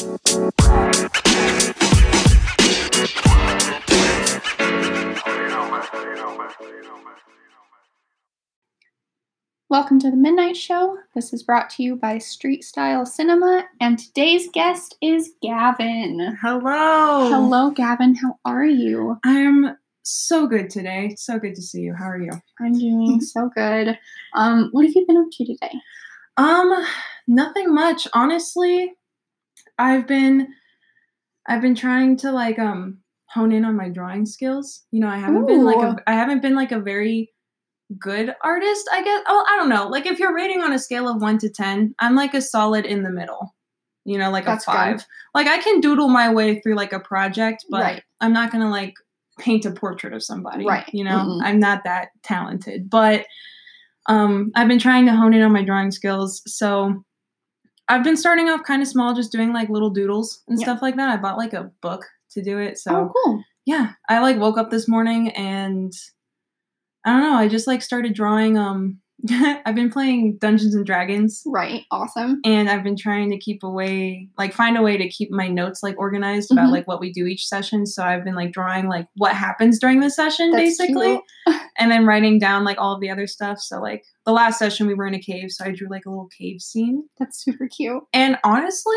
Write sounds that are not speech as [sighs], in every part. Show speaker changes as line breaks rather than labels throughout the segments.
Welcome to the Midnight Show. This is brought to you by Street Style Cinema, and today's guest is Gavin.
Hello.
Hello, Gavin. How are you?
I'm so good today. So good to see you. How are you?
I'm doing [laughs] so good. Um, what have you been up to today?
Um, nothing much. Honestly, I've been I've been trying to like um hone in on my drawing skills. You know, I haven't been like a I haven't been like a very good artist, I guess. Oh, I don't know. Like if you're rating on a scale of 1 to 10, I'm like a solid in the middle. You know, like
That's
a
good.
5. Like I can doodle my way through like a project, but
Right.
I'm not going to like paint a portrait of somebody.
Right.
You know,
Mm-mm.
I'm not that talented, but um I've been trying to hone in on my drawing skills. So I've been starting off kind of small just doing like little doodles and
Yeah.
stuff like that. I bought like a book to do it. So
oh, cool.
yeah, I like woke up this morning and I don't know, I just like started drawing um [laughs] I've been playing Dungeons and Dragons
Right. Awesome.
and I've been trying to keep a way like find a way to keep my notes like organized about
Mhm.
like what we do each session. So I've been like drawing like what happens during the session
That's
basically [laughs] and then writing down like all of the other stuff. So like the last session we were in a cave, so I drew like a little cave scene.
That's super cute.
And honestly,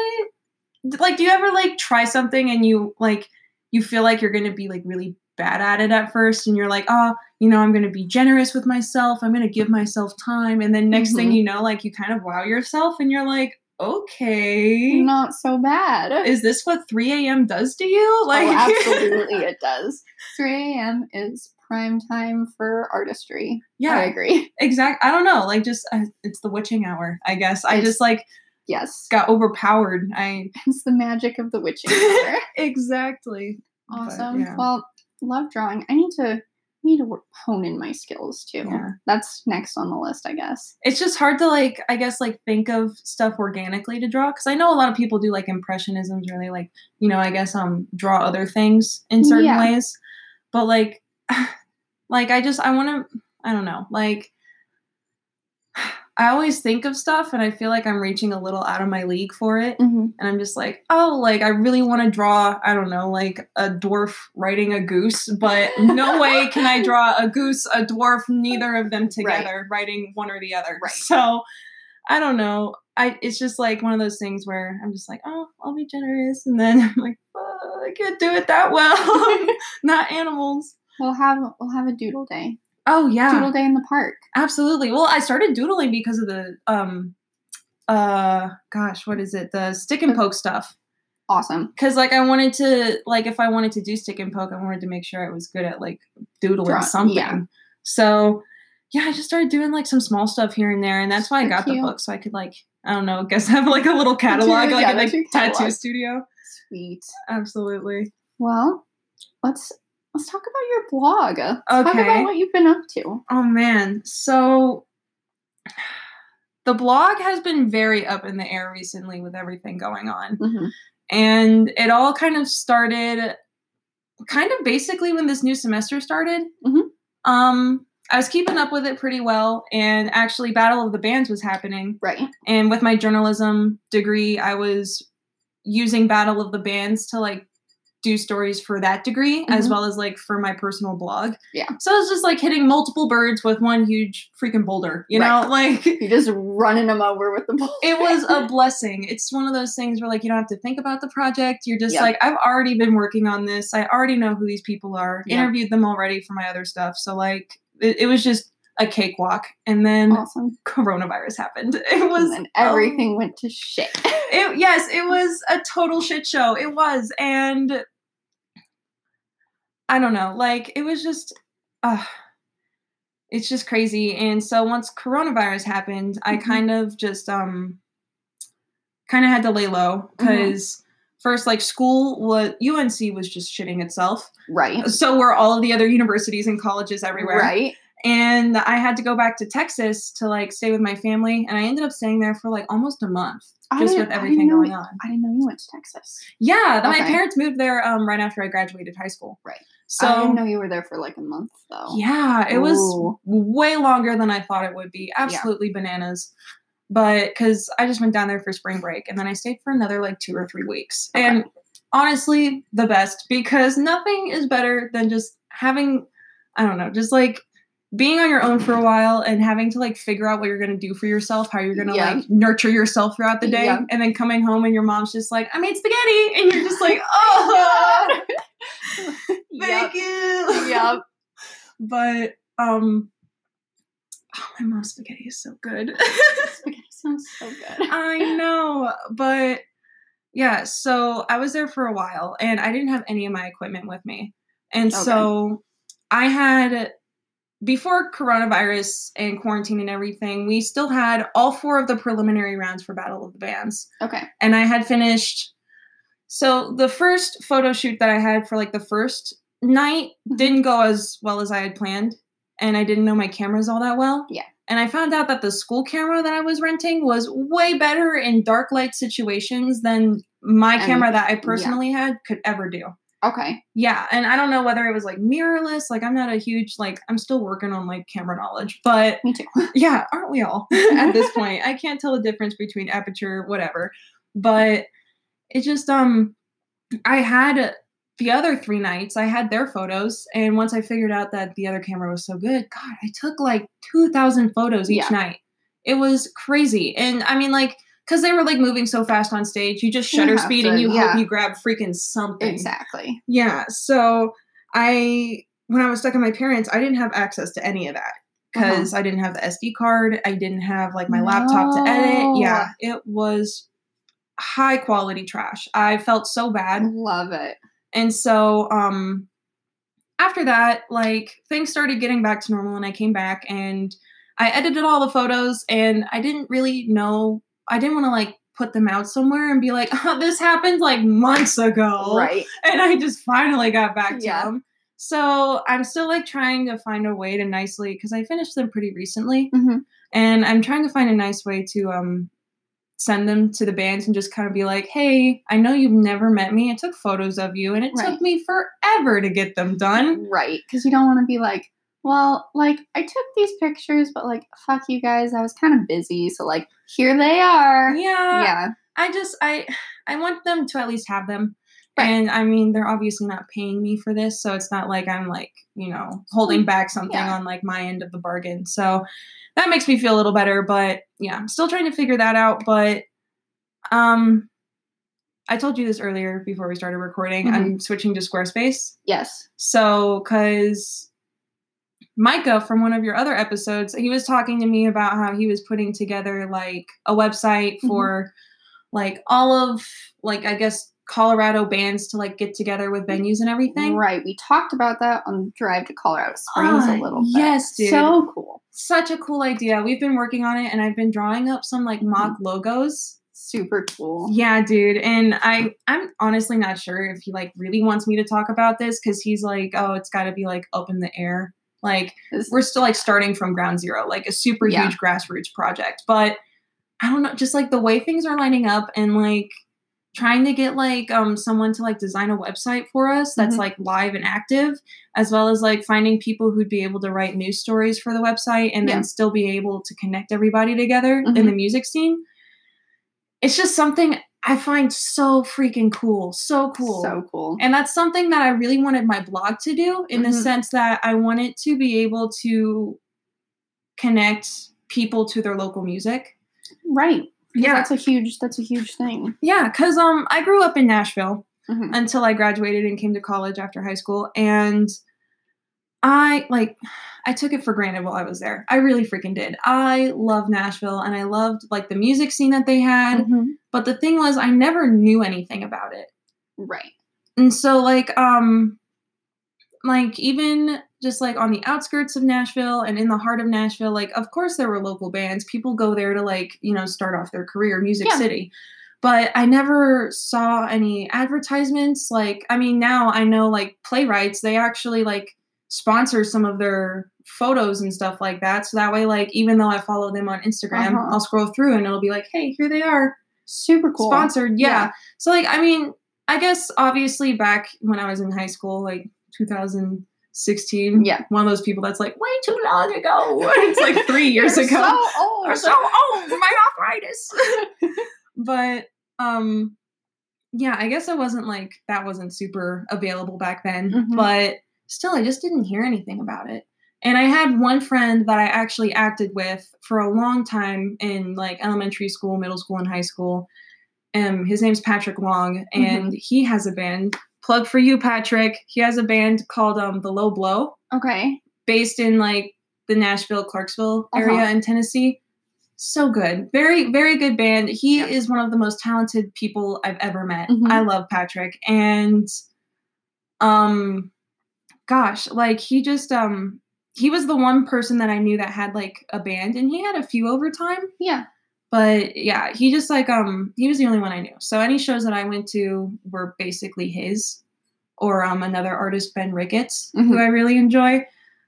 like, do you ever like try something and you like you feel like you're gonna be like really bad at it at first, and you're like, oh, you know, I'm gonna be generous with myself. I'm gonna give myself time, and then next thing
Mhm.
you know, like you kind of wow yourself, and you're like, okay,
Not so bad.
is this what 3 a.m. does to you? Like,
oh, [laughs] absolutely, it does. 3 a.m. is prime time for artistry.
Yeah.
I agree.
Exactly. I don't know, like just uh, it's the witching hour. I guess I
It's-
just like
Yes.
got overpowered. I
It's the magic of the witching [laughs] hour.
exactly. But,
Awesome.
yeah.
Well, love drawing. I need to need to hone in my skills too.
Yeah.
That's next on the list, I guess.
it's just hard to like i guess like think of stuff organically to draw because i know a lot of people do like impressionisms really like you know i guess um draw other things in certain
Yeah.
ways but like [sighs] like i just i want to i don't know like i always think of stuff and i feel like i'm reaching a little out of my league for it
Mm-hmm.
and i'm just like oh like i really want to draw i don't know like a dwarf riding a goose but no [laughs] way can i draw a goose a dwarf neither of them together riding one or the other
Right.
so i don't know i it's just like one of those things where i'm just like oh i'll be generous and then i'm like oh, i can't do it that well [laughs] [laughs] not animals
We'll have we'll have a doodle day.
Oh yeah
Doodle day in the park.
absolutely well i started doodling because of the um uh gosh what is it the stick and poke stuff
Awesome.
because like I wanted to like if I wanted to do stick and poke, I wanted to make sure I was good at like doodling
Draw-
something.
yeah.
So yeah, I just started doing like some small stuff here and there, and that's why I got the book so I could like I don't know, guess have like a little [laughs] catalog
Yeah,
like in the tattoo studio.
Sweet.
Absolutely.
Well, let's let's talk about your blog. Talk
Okay.
about what you've been up to.
Oh man, so the blog has been very up in the air recently with everything going on.
Mm-hmm.
and it all kind of started kind of basically when this new semester started
Mhm.
um i was keeping up with it pretty well and actually battle of the bands was happening
Right.
and with my journalism degree i was using battle of the bands to like do stories for that degree as
Mhm.
well as like for my personal blog
Yeah.
so it's just like hitting multiple birds with one huge freaking boulder you know like
You're just running them over with the ball.
it was a [laughs] blessing. It's one of those things where like you don't have to think about the project. You're just
Yep.
like, I've already been working on this. I already know who these people are.
Yep.
Interviewed them already for my other stuff. So like it, it was just a cakewalk. And then
awesome.
coronavirus happened. [laughs] It was
and everything went to shit.
it, yes, it was a total shit show. It was. And I don't know, like it was just uh it's just crazy. And so once coronavirus happened, I
Mhm.
kind of just um kind of had to lay low because first like school what UNC was just shitting itself.
right.
So were all of the other universities and colleges everywhere
Right.
and I had to go back to Texas to like stay with my family, and I ended up staying there for like almost a month,
I
just with everything going on.
I didn't know you went to Texas.
Yeah, th- my parents moved there um, right after I graduated high school.
Right.
So
I didn't know you were there for like a month though.
yeah, it was way longer than I thought it would be. Absolutely bananas. but because I just went down there for spring break and then I stayed for another like two or three weeks.
Okay.
And honestly, the best because nothing is better than just having, I don't know, just like being on your own for a while and having to like figure out what you're gonna do for yourself, how you're gonna
Yeah.
like nurture yourself throughout the day,
Yeah.
and then coming home and your mom's just like, I made spaghetti, and you're just like, [laughs] oh, thank
yep.
you.
Yep. [laughs]
But um, oh, my mom's spaghetti is so good. [laughs]
Spaghetti sounds so good. [laughs]
I know, but yeah, so I was there for a while and I didn't have any of my equipment with me. And
Okay.
so I had before coronavirus and quarantine and everything, we still had all four of the preliminary rounds for Battle of the Bands.
Okay.
And I had finished so the first photo shoot that I had for like the first night
Mhm.
didn't go as well as I had planned and I didn't know my cameras all that well.
Yeah.
And I found out that the school camera that I was renting was way better in dark light situations than my
And-
camera that I personally had could ever do.
Okay.
Yeah, and I don't know whether it was like mirrorless, like I'm not a huge like I'm still working on like camera knowledge, but
Me too. [laughs]
yeah, aren't we all [laughs] at this point? I can't tell the difference between aperture, whatever. But it just um I had the other three nights, I had their photos, and once I figured out that the other camera was so good, God, I took like two thousand photos each
Yeah.
night. It was crazy. And I mean like because they were like moving so fast on stage, you just shutter
have
speed
to,
and you
yeah.
hope you grab freaking something.
Exactly.
Yeah. So I, when I was stuck at my parents, I didn't have access to any of that
Uh-huh.
because I didn't have the SD card. I didn't have like my laptop to edit. Yeah. It was high quality trash. I felt so bad.
Love it.
And so, um, after that, like things started getting back to normal and I came back and I edited all the photos and I didn't really know, I didn't want to like put them out somewhere and be like, [laughs] oh, this happened like months ago
Right. [laughs]
and I just finally got back to
Yeah.
them. So I'm still like trying to find a way to nicely because I finished them pretty recently,
hmm
and I'm trying to find a nice way to um send them to the bands and just kind of be like, hey, I know you've never met me. I took photos of you, and it
Right.
took me forever to get them done.
Right. Because you don't want to be like, well, like I took these pictures, but like, fuck you guys, I was kind of busy, so like, here they are.
Yeah,
Yeah.
I just I I want them to at least have them.
Right.
And I mean, they're obviously not paying me for this, so it's not like I'm like, you know, holding hmm. back something
Yeah.
on like my end of the bargain. So that makes me feel a little better, but yeah, I'm still trying to figure that out, but um I told you this earlier before we started recording.
Mm-hmm.
I'm switching to Squarespace.
Yes.
So, cuz Micah from one of your other episodes, he was talking to me about how he was putting together like a website
Mhm.
for like all of like I guess Colorado bands to like get together with venues and everything.
Right. We talked about that on Drive to Colorado Springs
Ah,
a little bit.
yes, dude.
So cool.
Such a cool idea. We've been working on it and I've been drawing up some like mock
Mm-hmm.
logos.
Super cool.
Yeah, dude. And I I'm honestly not sure if he like really wants me to talk about this cuz he's like, "Oh, it's got to be like up in the air." Like we're still like starting from ground zero, like a super
Yeah.
huge grassroots project. But I don't know, just like the way things are lining up and like trying to get like um someone to like design a website for us that's
Mhm.
like live and active, as well as like finding people who'd be able to write news stories for the website and
Yeah.
then still be able to connect everybody together in
Mhm.
the music scene. It's just something I find so freaking cool. So cool.
So cool.
And that's something that I really wanted my blog to do in the
Mhm.
sense that I wanted to be able to connect people to their local music.
right.
Yeah.
That's a huge that's a huge thing.
Yeah, cuz um I grew up in Nashville
Mhm.
until I graduated and came to college after high school and I like I took it for granted while I was there. I really freaking did. I love Nashville and I loved like the music scene that they had,
Mhm.
but the thing was I never knew anything about it.
Right.
and so like um like even just like on the outskirts of Nashville and in the heart of Nashville like of course there were local bands people go there to like you know start off their career music
Yeah.
city but I never saw any advertisements like I mean now I know like playwrights they actually like sponsor some of their photos and stuff like that so that way like even though I follow them on Instagram
Uh-huh.
I'll scroll through and it'll be like hey here they are
Super cool.
sponsored yeah.
Yeah.
so like i mean i guess obviously back when i was in high school like 2016
Yeah.
one of those people that's like way too long ago [laughs] it's like three years ago
So old.
or so [laughs] old my arthritis. [laughs] but um yeah, I guess it wasn't like that wasn't super available back then,
Mhm.
but still I just didn't hear anything about it. And I had one friend that I actually acted with for a long time in like elementary school, middle school, and high school. Um, his name's Patrick Long, and he has a band. Plug for you, Patrick. He has a band called um, The Low Blow,
Okay.
based in like the Nashville, Clarksville area
Uh-huh.
in Tennessee. So good. Very, very good band. He
Yeah.
is one of the most talented people I've ever met.
Mhm.
I love Patrick. And um gosh, like he just um he was the one person that I knew that had like a band and he had a few over time.
Yeah.
But yeah, he just like um he was the only one I knew. So any shows that I went to were basically his or um another artist Ben Ricketts who
Mhm.
I really enjoy.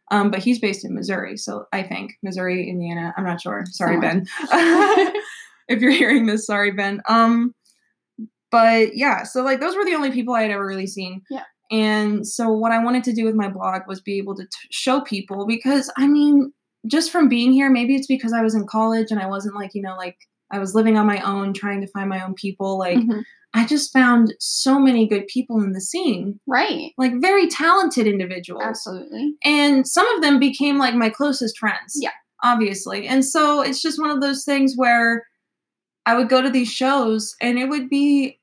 Um but he's based in Missouri, so I think Missouri, Indiana, I'm not sure. Sorry,
Somewhere.
Ben. [laughs] [laughs] if you're hearing this, sorry Ben. Um but yeah, so like those were the only people I had ever really seen.
Yeah.
And so what I wanted to do with my blog was be able to t- show people because I mean, just from being here, maybe it's because I was in college and I wasn't like, you know, like I was living on my own, trying to find my own people. Like
Mhm.
I just found so many good people in the scene,
Right.
like very talented individuals.
Absolutely.
And some of them became like my closest friends.
Yeah.
Obviously. And so it's just one of those things where I would go to these shows and it would be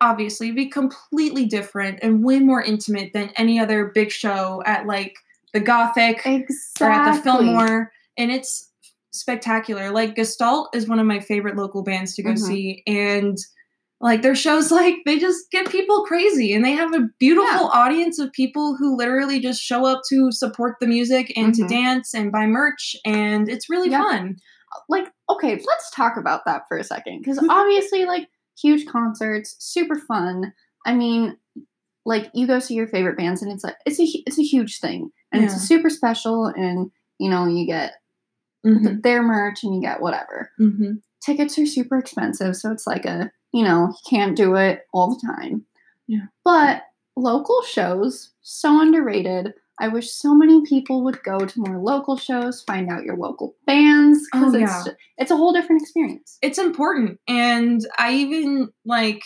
obviously be completely different and way more intimate than any other big show at like the Gothic
Exactly.
or at the Fillmore. And it's spectacular. Like Gestalt is one of my favorite local bands to go
Mhm.
see. And like their shows [laughs] like they just get people crazy and they have a beautiful audience of people who literally just show up to support the music and
Mhm.
to dance and buy merch and it's really
Yeah.
fun.
like okay let's talk about that for a second because obviously like huge concerts super fun i mean like you go see your favorite bands and it's like it's a it's a huge thing and it's super special and you know you get
Mhm,
th- their merch and you get whatever
mhm.
tickets are super expensive so it's like a you know you can't do it all the time
Yeah.
but local shows so underrated i wish so many people would go to more local shows find out your local bands because
Oh,
it's
yeah.
it's a whole different experience
It's important. And I even like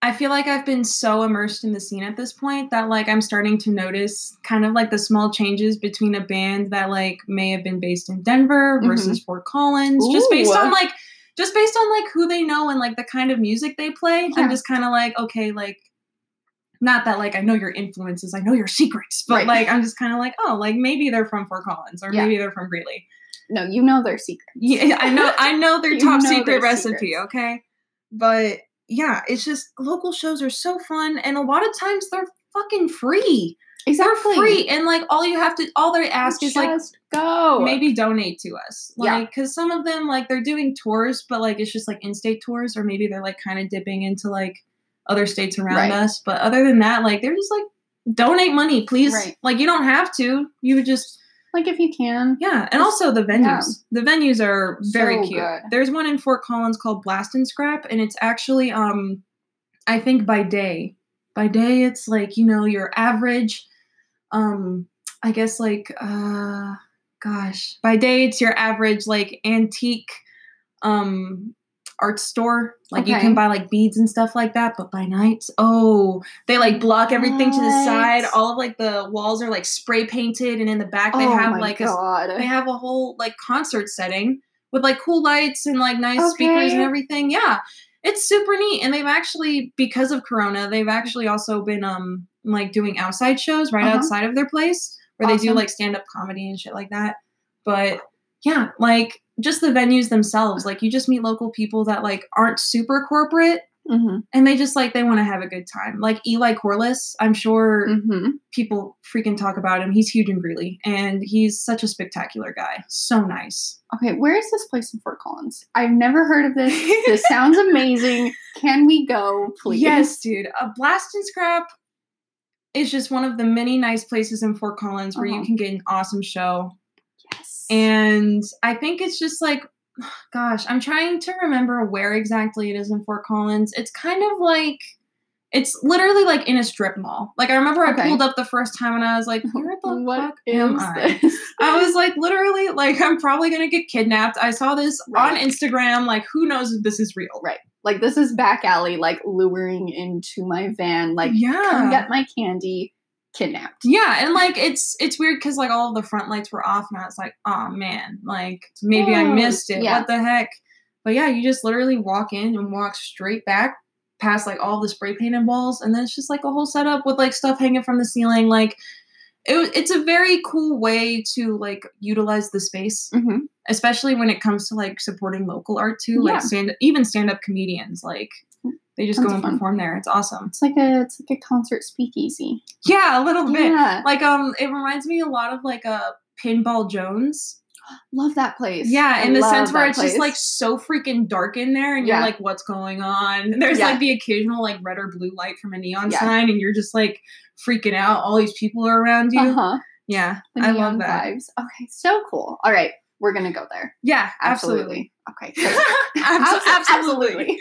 I feel like I've been so immersed in the scene at this point that like I'm starting to notice kind of like the small changes between a band that like may have been based in Denver mm-hmm. versus Fort Collins just based on like just based on like who they know and like the kind of music they play.
Yeah.
I'm just kind of like okay like not that like I know your influences, I know your secrets, but
Right.
like I'm just kind of like oh like maybe they're from Fort Collins or
Yeah.
maybe they're from Greeley.
no you know their secrets
Yeah, I know. I know their [laughs] top
know
secret
their
recipe.
secrets.
Okay, but yeah, it's just local shows are so fun, and a lot of times they're fucking free.
exactly
They're free, and like all you have to, all they ask is like
go
maybe donate to us.
Yeah.
Like, because some of them like they're doing tours, but like it's just like in-state tours, or maybe they're like kind of dipping into like other states around
Right.
us. But other than that, like they're just like donate money, please.
Right.
Like you don't have to. You would just
like if you can
yeah, and also the venues.
Yeah.
The venues are very
So
cute.
good.
There's one in Fort Collins called Blast and Scrap, and it's actually um, I think by day. By day, it's like you know your average, um, I guess like uh, gosh, by day it's your average like antique, um, art store. Like you can buy like beads and stuff like that. But by night, oh, they like block everything to the side. All of like the walls are like spray painted, and in the back they
oh
have like a they have a whole like concert setting with like cool lights and like nice speakers and everything. Yeah. It's super neat. And they've actually because of Corona, they've actually also been um like doing outside shows right
Uh-huh.
outside of their place where they do like stand-up comedy and shit like that. But yeah, like just the venues themselves, like you just meet local people that like aren't super corporate
mm-hmm.
and they just like they want to have a good time. Like Eli Corliss, I'm sure
Mm-hmm.
people freaking talk about him. He's huge in Greeley, and he's such a spectacular guy. So nice.
okay where is this place in fort collins i've never heard of this this sounds [laughs] amazing can we go please
Yes, dude. A blast and scrap is just one of the many nice places in Fort Collins where you
Uh-huh.
can get an awesome show.
Yes
And I think it's just like, [sighs] gosh, I'm trying to remember where exactly it is in Fort Collins. It's kind of like It's literally like in a strip mall. Like I remember I pulled up the first time and I was like, where the [laughs]
What
fuck am I?
this?
I [laughs] was like, literally, like, I'm probably gonna get kidnapped. I saw this on Instagram. Like, who knows if this is real?
Right. Like this is back alley, like luring into my van, like
yeah,
come get my candy, kidnapped.
yeah, and like it's it's weird because like all of the front lights were off, and I was like, oh man, like maybe I
Oh,
missed it.
yeah.
What the heck? But yeah, you just literally walk in and walk straight back past like all the spray painted walls, and then it's just like a whole setup with like stuff hanging from the ceiling. Like, it, it's a very cool way to like utilize the space.
Mm-hmm.
especially when it comes to like supporting local art too
Yeah.
like stand even stand-up comedians like they just
Tons
go and
fun.
perform there it's awesome
It's like a it's like a concert speakeasy.
yeah a little bit
Yeah,
like um it reminds me a lot of like a pinball jones [gasps]
love that place.
yeah
I
in the sense where it's just like so freaking dark in there and
Yeah.
you're like what's going on there's
Yeah.
like the occasional like red or blue light from a neon
Yeah.
sign and you're just like freaking out all these people are around you
uh huh.
yeah
The
i love that
vibes. Okay, so cool. All right, we're gonna go there.
yeah
Absolutely.
absolutely
Okay. great. [laughs]
Abso- [laughs]
Abso-
absolutely.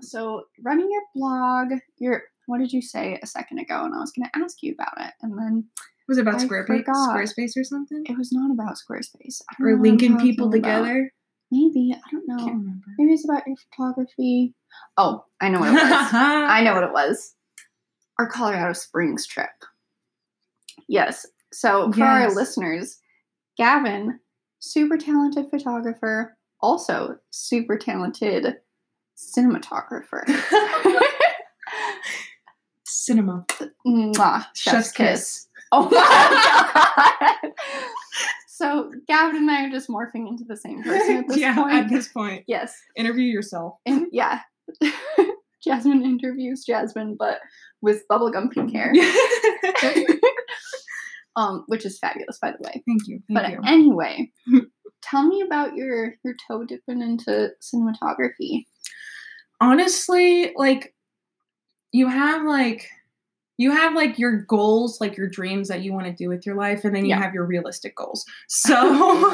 So running your blog, your what did you say a second ago? And I was gonna ask you about it, and then
Was it about
I
Squarespace,
forgot.
Squarespace or something?
it was not about Squarespace.
Or linking people
talking about.
together?
Maybe I don't know. Maybe it's about your photography. Oh, I know what it was. [laughs] I know what it was. Our Colorado Springs trip. Yes. So for our listeners, Gavin, super talented photographer, also super talented cinematographer.
Cinema.
Mwah, chef's,
Chef's
kiss.
kiss.
Oh my god. so Gavin and I are just morphing into the same person at this [laughs]
yeah,
point.
at this point.
yes.
Interview yourself.
And yeah. [laughs] Jasmine interviews Jasmine, but with bubblegum pink hair. [laughs] um, which is fabulous, by the way.
Thank you. Thank
but
you.
anyway, tell me about your your toe dipping into cinematography.
Honestly, like you have like you have like your goals, like your dreams that you want to do with your life, and then you
Yeah.
have your realistic goals. [laughs] So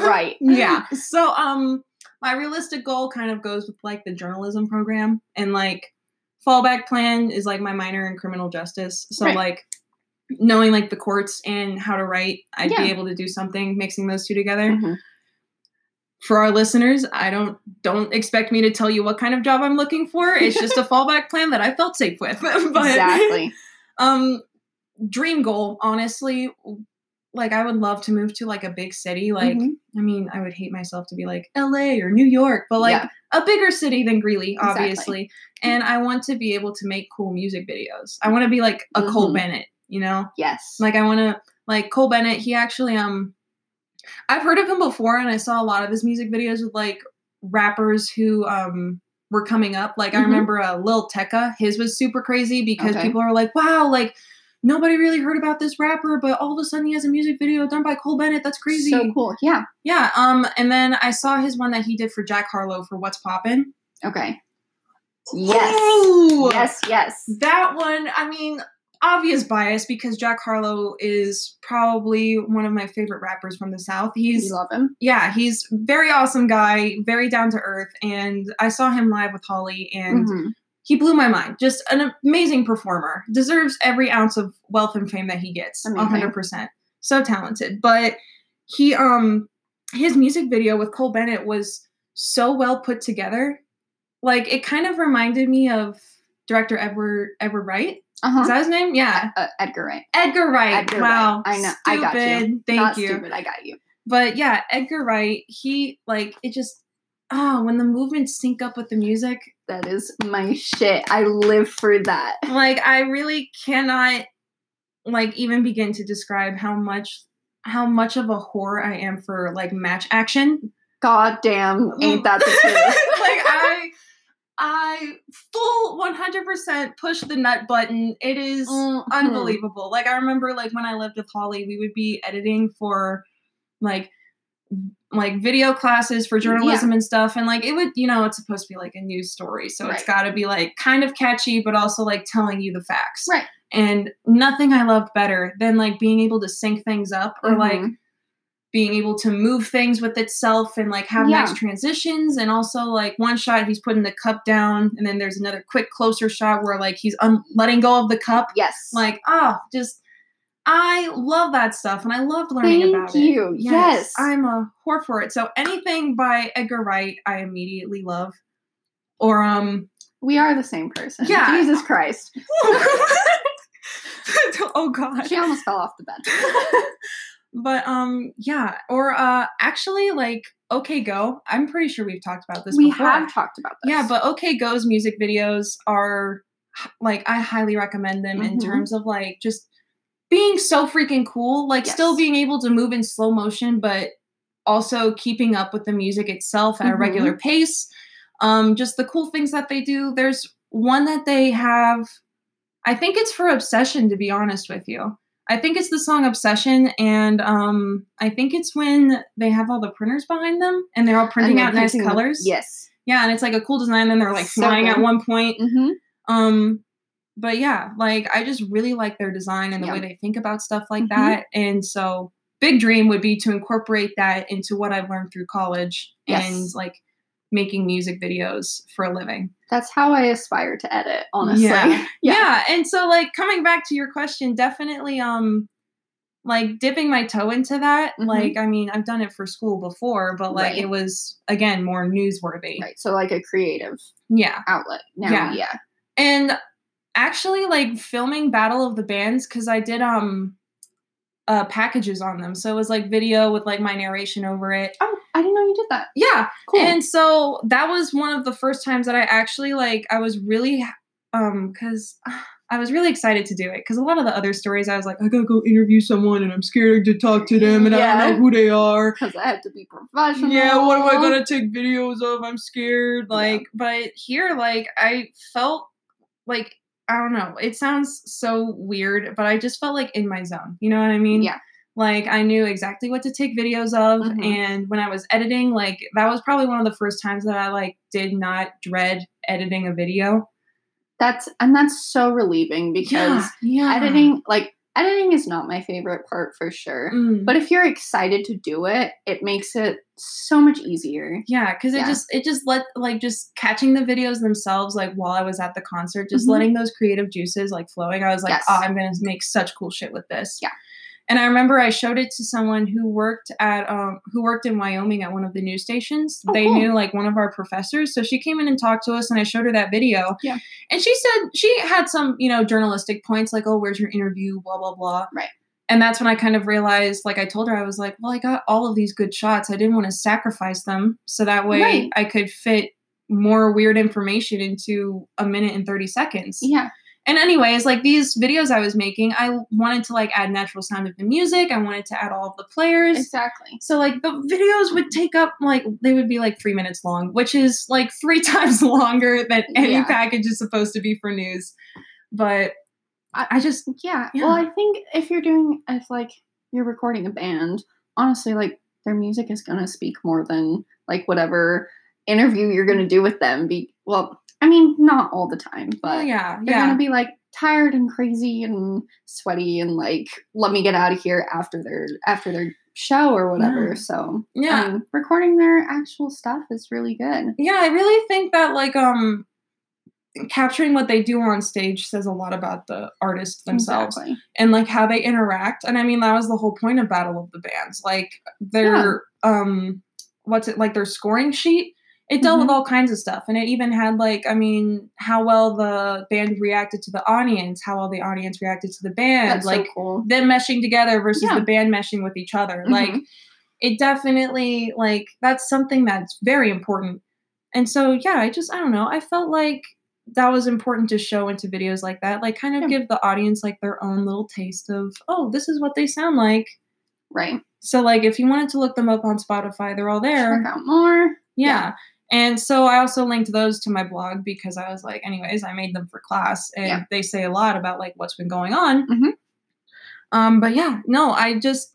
right. [laughs]
yeah. So um my realistic goal kind of goes with like the journalism program and like fallback plan is like my minor in criminal justice. So
Right.
like knowing like the courts and how to write, I'd
Yeah.
be able to do something mixing those two together.
Mhm.
For our listeners, I don't don't expect me to tell you what kind of job I'm looking for. It's just a [laughs] fallback plan that I felt safe with. [laughs] but
exactly.
um dream goal, honestly, like I would love to move to like a big city. Like
Mhm.
I mean, I would hate myself to be like LA or New York, but like
Yeah.
a bigger city than Greeley,
Exactly.
obviously. And I want to be able to make cool music videos. I want to be like a Cole
Mhm.
Bennett, you know?
Yes.
Like I want to like Cole Bennett, he actually um I've heard of him before and I saw a lot of his music videos with like rappers who um were coming up. Like I
Mhm.
remember uh, Lil Tecca, his was super crazy because
Okay.
people are like, "Wow, like nobody really heard about this rapper, but all of a sudden he has a music video done by Cole Bennett. That's crazy."
So cool. Yeah.
Yeah, um and then I saw his one that he did for Jack Harlow for What's Poppin'.
Okay. Yes.
Ooh!
Yes. Yes.
That one, I mean, obvious bias because Jack Harlow is probably one of my favorite rappers from the South. He's
You love him.
yeah, he's very awesome guy, very down to earth, and I saw him live with Holly, and
Mhm.
he blew my mind. Just an amazing performer, deserves every ounce of wealth and fame that he gets.
Amazing.
hundred percent, so talented. But he, um, his music video with Cole Bennett was so well put together. Like it kind of reminded me of director Edward Edward Wright.
Uh-huh.
Is that his name? Yeah,
Uh, Edgar Wright.
Edgar Wright.
Edgar
wow,
Wright. I know. I got you.
Thank
Not
you
stupid. I got you.
but yeah, Edgar Wright, he like it just oh, when the movements sync up with the music,
That is my shit. I live for that.
like I really cannot like even begin to describe how much how much of a whore I am for like match action.
God damn, ain't that the [laughs] truth?
like I I full 100% push the nut button. It is
Mhm.
unbelievable. Like I remember like when I lived with Holly, we would be editing for like like video classes for journalism and stuff and like it would you know it's supposed to be like a news story so it's got to be like kind of catchy but also like telling you the facts
Right.
and nothing i loved better than like being able to sync things up or like
Mhm.
Being able to move things with itself and like have
Yeah.
nice transitions and also like one shot he's putting the cup down and then there's another quick closer shot where like he's un- letting go of the cup
Yes.
like ah just i love that stuff and i love learning
Thank
about
you.
it
Yes.
i'm a whore for it so anything by edgar wright i immediately love or um
we are the same person.
Yeah.
Jesus Christ. [laughs] [laughs] [laughs]
oh god
She almost fell off the bed.
But um yeah or uh actually like OK Go i'm pretty sure we've talked about this
we
before
have talked about this.
yeah but OK Go's music videos are like i highly recommend them in
Mhm.
terms of like just being so freaking cool like still being able to move in slow motion but also keeping up with the music itself at a
Mhm.
regular pace um just the cool things that they do there's one that they have i think it's for obsession to be honest with you i think it's the song obsession and um i think it's when they have all the printers behind them and they're all printing
they're
out nice colors
Yes.
yeah, and it's like a cool design. Then they're like
So
flying at one point.
hmm
Um, but yeah, like I just really like their design and the
Yeah.
way they think about stuff like
Mhm.
that. And so, big dream would be to incorporate that into what I've learned through college and like making music videos for a living.
That's how I aspire to edit, honestly.
Yeah. [laughs]
Yeah.
yeah. And so, like coming back to your question, definitely um. Like dipping my toe into that.
Mhm.
Like, I mean, I've done it for school before, but like
Right.
it was again more newsworthy.
Right. So like a creative
Yeah.
outlet. Now,
Yeah.
yeah.
and actually like filming battle of the bands because i did um uh packages on them so it was like video with like my narration over it
Oh, I didn't know you did that.
yeah
Cool.
and so that was one of the first times that i actually like i was really um because i was really excited to do it because a lot of the other stories i was like i gotta go interview someone and i'm scared to talk to them and i don't know who they are
because I have to be professional.
yeah, what am I gonna take videos of? I'm scared.
Yeah.
Like, but here, like, I felt like I don't know. It sounds so weird, but I just felt like in my zone. You know what I mean?
Yeah.
Like I knew exactly what to take videos of,
Mhm.
and when I was editing, like that was probably one of the first times that I like did not dread editing a video
That's and that's so relieving because
yeah,
editing, like editing, is not my favorite part for sure.
Mm.
But if you're excited to do it, it makes it so much easier.
Yeah, because it
Yeah.
just it just let like just catching the videos themselves like while I was at the concert, just
Mhm.
letting those creative juices like flowing. I was like,
Yes.
oh, I'm gonna make such cool shit with this.
Yeah.
And I remember I showed it to someone who worked at um who worked in Wyoming at one of the news stations.
Oh,
they
cool.
knew like one of our professors, so she came in and talked to us, and I showed her that video.
Yeah.
And she said she had some you know journalistic points like, oh, where's your interview? Blah blah blah.
Right.
And that's when I kind of realized, like I told her, I was like, well, I got all of these good shots. I didn't want to sacrifice them. So that way
Right.
I could fit more weird information into a minute and 30 seconds.
Yeah.
And anyways, like these videos I was making, I wanted to like add natural sound of the music. I wanted to add all of the players.
Exactly.
So like the videos would take up like they would be like three minutes long, which is like three [laughs] times longer than any
Yeah.
package is supposed to be for news. But I,
I-
just
Yeah.
Yeah.
Well, I think if you're doing if like you're recording a band, honestly, like their music is gonna speak more than like whatever interview you're gonna do with them. Be well, I mean, not all the time, but
oh yeah,
they're
yeah.
gonna be like tired and crazy and sweaty and like let me get out of here after their after their show or whatever.
Yeah.
So
yeah.
Mean, recording their actual stuff is really good.
yeah i really think that like um capturing what they do on stage says a lot about the artists themselves
Exactly.
and like how they interact and i mean that was the whole point of battle of the bands like their um what's it like their scoring sheet it dealt with
Mm-hmm.
all kinds of stuff and it even had like i mean how well the band reacted to the audience how well the audience reacted to the band
That's
like
so cool.
them meshing together versus
Yeah.
the band meshing with each other like
Mhm.
it definitely like that's something that's very important and so yeah i just i don't know i felt like that was important to show into videos like that like kind of
Yeah.
give the audience like their own little taste of oh this is what they sound like
Right.
so like if you wanted to look them up on spotify they're all there
Check out more.
yeah. And so I also linked those to my blog because I was like, anyways, I made them for class and
Yeah.
they say a lot about like what's been going on.
Mhm.
Um, but yeah, no, I just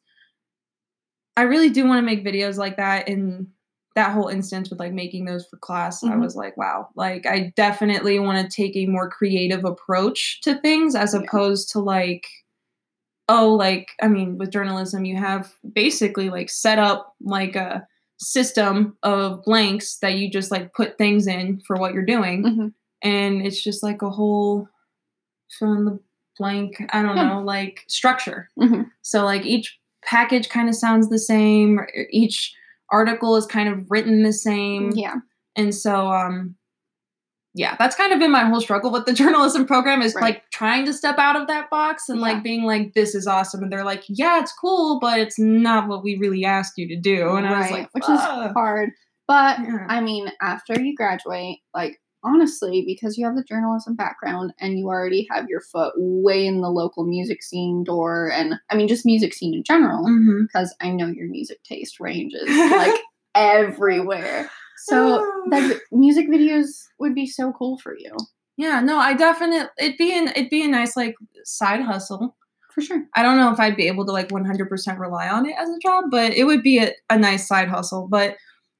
I really do want to make videos like that in that whole instance with like making those for class. I
Mhm.
was like, wow, like I definitely want to take a more creative approach to things as
Yeah.
opposed to like oh, like, I mean, with journalism, you have basically like set up like a system of blanks that you just like put things in for what you're doing.
Mhm.
And it's just like a whole fill in the blank, I don't
Yeah.
know, like structure.
Mhm.
So, like, each package kind of sounds the same, each article is kind of written the same.
Yeah.
And so, um, yeah, that's kind of been my whole struggle with the [laughs] journalism program is
Right.
like trying to step out of that box and
Yeah.
like being like, this is awesome. And they're like, yeah, it's cool, but it's not what we really asked you to do. And I was like,
which is hard. But
Yeah.
I mean, after you graduate, like honestly, because you have the journalism background and you already have your foot way in the local music scene door, and I mean, just music scene in general,
Mhm.
because I know your music taste ranges [laughs] like everywhere. So ah. the music videos would be so cool for you,
yeah, no, I definitely it'd be an it'd be a nice like side hustle.
for sure.
I don't know if I'd be able to like 100% rely on it as a job, but it would be a, a nice side hustle. But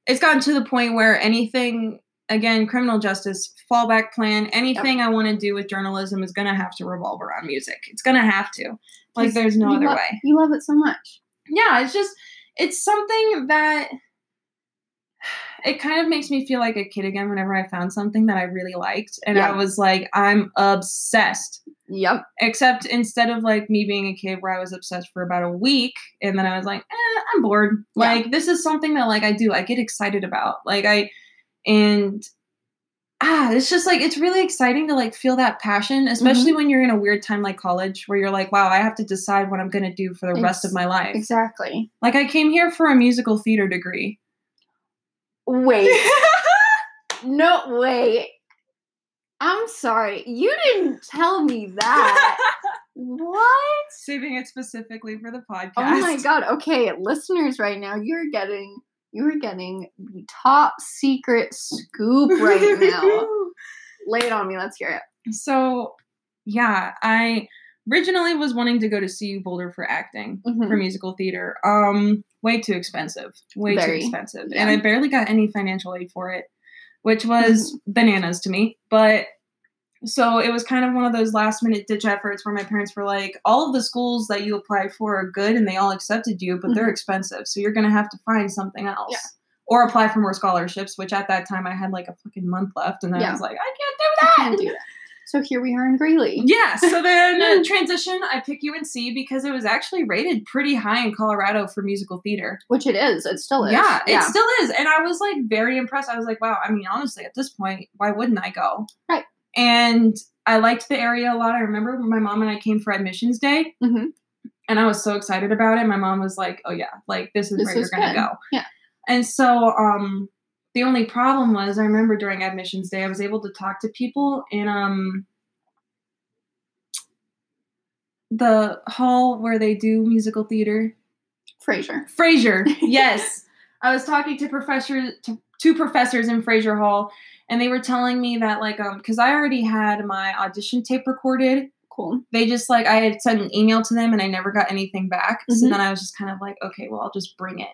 it's gotten to the point where anything, again, criminal justice, fallback plan, anything I want to do with journalism is going to have to revolve around music. It's going to have to. Like, there's no other
lo-
way.
You love it so much.
Yeah, it's just, it's something that it kind of makes me feel like a kid again whenever I found something that I really liked. And I was like, I'm obsessed
Yep.
except instead of like me being a kid where I was obsessed for about a week and then I was like, eh, I'm bored.
Yeah.
Like this is something that like I do, I get excited about. Like I and ah, it's just like it's really exciting to like feel that passion, especially when you're in a weird time like college where you're like, wow, I have to decide what I'm gonna do for the rest of my life.
Exactly.
Like I came here for a musical theater degree.
Wait. [laughs] no, wait. I'm sorry. You didn't tell me that. what?
Saving it specifically for the podcast.
Oh my god. Okay, listeners right now, you're getting you're getting the top secret scoop right now. [laughs] Lay it on me. Let's hear it.
So, yeah, I originally was wanting to go to CU Boulder for acting
Mhm.
for musical theater. Um, way too expensive, way
Very,
too expensive,
yeah.
and I barely got any financial aid for it, which was
Mm-hmm.
bananas to me. But so it was kind of one of those last minute ditch efforts where my parents were like, "All of the schools that you applied for are good, and they all accepted you, but they're expensive, so you're gonna have to find something else."
Mm-hmm. Yeah.
Or apply for more scholarships, which at that time I had like a fucking month left, and I
Yeah.
was like, I can't do that.
can't do that. So here we are in Greeley.
Yeah, so then [laughs] transition, I pick UNC because it was actually rated pretty high in Colorado for musical theater.
Which it is. It still is.
Yeah, it still is. And I was like very impressed. I was like, wow, I mean, honestly, at this point, why wouldn't I go?
Right.
And I liked the area a lot. I remember my mom and I came for admissions day.
Mhm.
And I was so excited about it. My mom was like, oh, yeah, like this is
This
where
is
you're going to go.
Yeah.
And so, um, the only problem was I remember during admissions day, I was able to talk to people in um the hall where they do musical theater.
Frasier.
Frasier, [laughs] yes. I was talking to professors to two professors in Frasier Hall, and they were telling me that like um because I already had my audition tape recorded.
Cool.
They just like I had sent an email to them and I never got anything back. So
Mhm.
then I was just kind of like, okay, well I'll just bring it.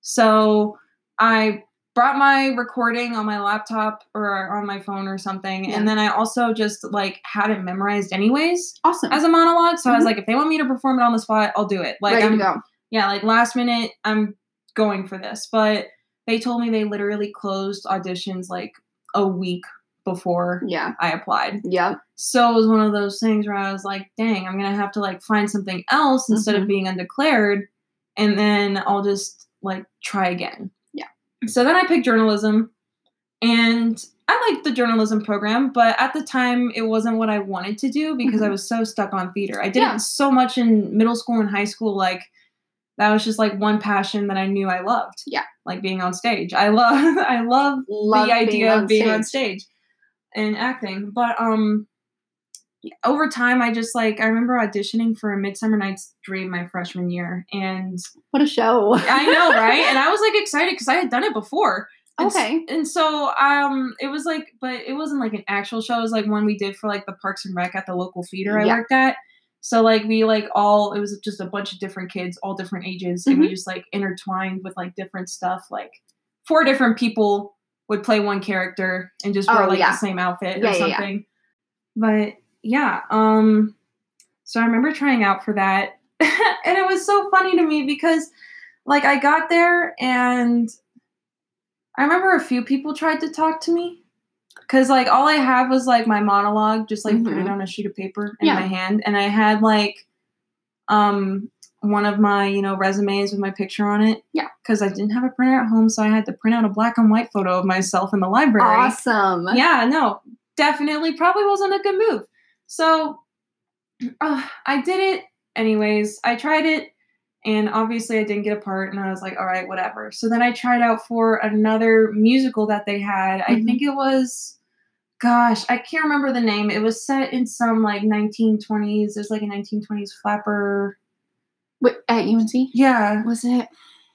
So I brought my recording on my laptop or on my phone or something,
Yeah.
and then I also just like had it memorized anyways
Awesome.
as a monologue. So I was
Mhm.
like, if they want me to perform it on the spot, I'll do it. Like
Ready
I'm
go.
yeah, like last minute, I'm going for this. But they told me they literally closed auditions like a week before
Yeah.
I applied.
Yeah.
So it was one of those things where I was like, dang, I'm gonna have to like find something else instead
Mhm.
of being undeclared, and then I'll just like try again. So then I picked journalism, and I liked the journalism program, but at the time it wasn't what I wanted to do because I
Mhm.
was so stuck on theater. I did
Yeah.
it so much in middle school and high school, like that was just like one passion that I knew I loved.
Yeah.
Like being on stage. I love [laughs] I love
Love
the idea
on
of being
stage.
on stage and acting. But um over time I just like I remember auditioning for a Midsummer Night's Dream my freshman year and
What a show.
I know, [laughs] right? And I was like excited because I had done it before. And s-
Okay.
And so um it was like but it wasn't like an actual show, it was like one we did for like the Parks and Rec at the local theater I
Yeah.
worked at. So like we like all it was just a bunch of different kids, all different ages, and we just like intertwined with like different stuff. Like four different people would play one character and just wear
Oh,
like
yeah.
the same outfit
Yeah,
or something. But yeah, um so I remember trying out for that [laughs] and it was so funny to me because like I got there and I remember a few people tried to talk to me because like all I had was like my monologue just like printed
Mhm.
on a sheet of paper in
Yeah.
my hand and I had like um one of my you know resumes with my picture on it
Yeah.
because I didn't have a printer at home so I had to print out a black and white photo of myself in the library
Awesome.
yeah, no, definitely probably wasn't a good move. So uh, I did it anyways. I tried it, and obviously I didn't get a part, and I was like, all right, whatever. So then I tried out for another musical that they had. I
Mhm.
think it was. Gosh, I can't remember the name. It was set in some like 1920s. There's like a 1920s flapper.
Wait, at UNC?
Yeah,
Was it?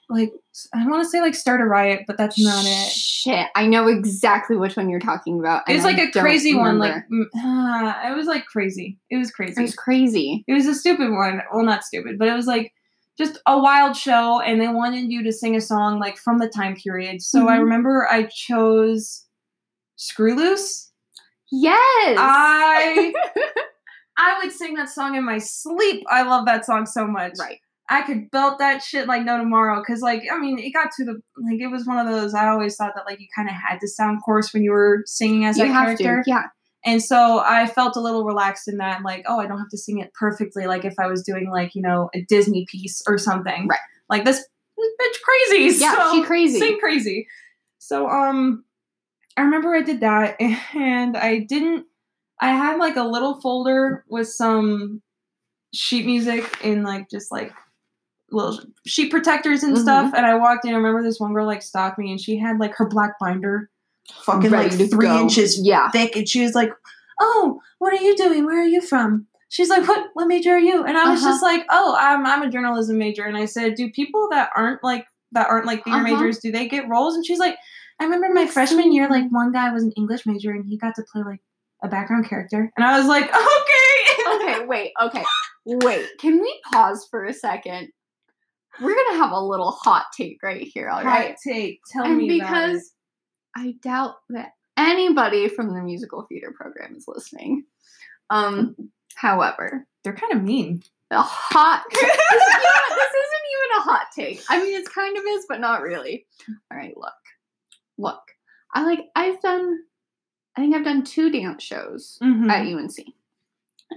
like I want to say like Start a Riot, but that's not it.
Shit, I know exactly which one you're talking about.
It's like a
don't
crazy one. Like
remember.
ah, it was like crazy. It was crazy.
it was crazy.
It was a stupid one. Well, not stupid, but it was like just a wild show, and they wanted you to sing a song like from the time period. So I
Mhm.
remember I chose "Screw Loose."
Yes.
I [laughs] I would sing that song in my sleep. I love that song so much.
right.
I could belt that shit like no tomorrow. Cause like I mean, it got to the like it was one of those. I always thought that like you kind of had to sound coarse when you were singing as
You
that character.
to. Yeah.
And so I felt a little relaxed in that, like, oh, I don't have to sing it perfectly, like if I was doing like you know a Disney piece or something.
Right.
Like this, this bitch crazy.
Yeah,
so
she crazy.
Sing crazy. So um, I remember I did that, [laughs] and I didn't. I had like a little folder with some sheet music in like just like little sheet protectors and
Mhm.
stuff. And I walked in. I remember this one girl like stalked me, and she had like her black binder, fucking like
Ready
three
go.
inches
Yeah.
thick and she was like, "Oh, what are you doing? Where are you from?" She's like, "What? What major are you?" And I was
Uh-huh.
just like, "Oh, I'm I'm a journalism major." And I said, "Do people that aren't like that aren't like theater
Uh-huh.
majors do they get roles?" And she's like, "I remember my freshman year, like one guy was an English major and he got to play like a background character." And I was like, [laughs] "Okay,
Okay, wait, okay. Wait, can we pause for a second? We're gonna have a little hot take right here, all right?
Hot take. Tell
and
me about it.
because I doubt that anybody from the musical theater program is listening. Um, however,
they're kind of mean. [laughs]
a hot this, know what? this isn't even a hot take. I mean, it's kind of is, but not really. All right, look, look. I like. I've done. I think I've done two dance shows
Mhm.
at UNC,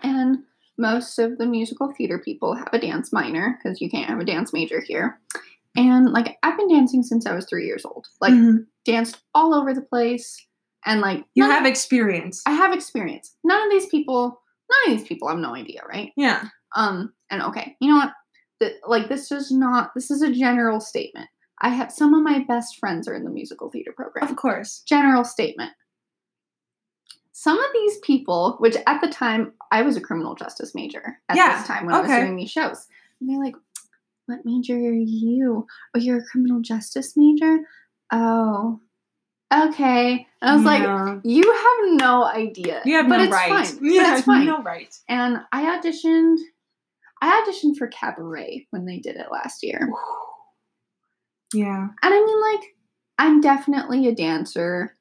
and most of the musical theater people have a dance minor because you can't have a dance major here. And like, I've been dancing since I was three years old. Like,
Mhm.
danced all over the place, and like,
you have experience.
I have experience. None of these people. None of these people have no idea, right?
yeah.
Um, and okay, you know what? The, like this is not this is a general statement. I have some of my best friends are in the musical theater program.
Of course.
General statement. Some of these people, which at the time I was a criminal justice major at
Yeah,
this time when I was doing these shows. And they're like, What major are you? Oh, you're a criminal justice major? Oh. Okay. And I was like, you have no idea.
you have
but
no
it's
right.
Fine. [laughs]
You
but
have
it's fine
no right.
and I auditioned. I auditioned for Cabaret when they did it last year,
Yeah, and
I mean, like, I'm definitely a dancer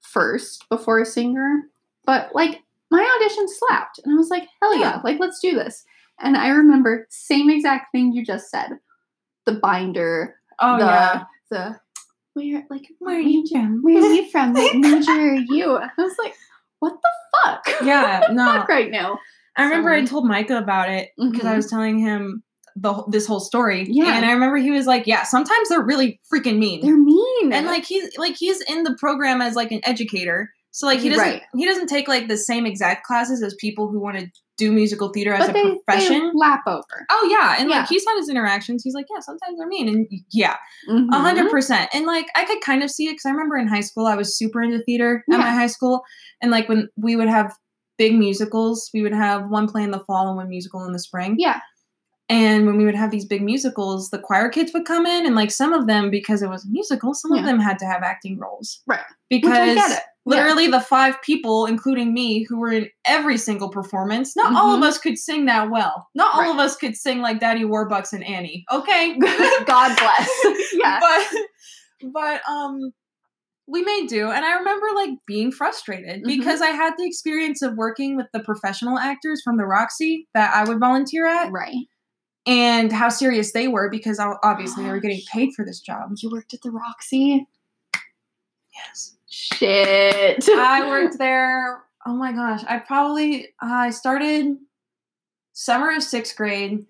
first before a singer, but like my audition slapped, and I was like, hell yeah,
Yeah.
like let's do this. And I remember same exact thing you just said, the binder,
Oh
the
yeah.
the where like
Where are you from?
Where are you [laughs] from? What major are you? I was like, what the fuck? [laughs]
Yeah,
the
no.
fuck right now.
I remember I told Micah about it because I
Mhm.
was telling him the this whole story.
Yeah.
And I remember he was like, "Yeah, sometimes they're really freaking mean."
They're mean.
and like he's like he's in the program as like an educator. So like he doesn't
Right.
he doesn't take like the same exact classes as people who want to do musical theater as
but
a
they,
profession.
they lap over.
Oh yeah, and
Yeah.
like he's had his interactions. He's like, yeah, sometimes they're mean, and yeah, a
Mhm.
hundred percent. And like I could kind of see it because I remember in high school I was super into theater at my high school, and like when we would have big musicals, we would have one play in the fall and one musical in the spring.
Yeah.
And when we would have these big musicals, the choir kids would come in, and like some of them, because it was a musical, some
Yeah.
of them had to have acting roles.
Right.
Because
Which I get it. Yeah.
literally the five people, including me, who were in every single performance, not all of
Mhm.
us could sing that well. Not all
Right.
of us could sing like Daddy Warbucks and Annie. Okay. [laughs]
God bless. [laughs] yeah.
But but um we may do and I remember like being frustrated
Mhm.
because I had the experience of working with the professional actors from the Roxy that I would volunteer at
Right.
and how serious they were because obviously they were getting paid for this job.
You worked at the Roxy?
Yes.
Shit.
I [laughs] worked there. Oh my gosh. I probably I started summer of sixth grade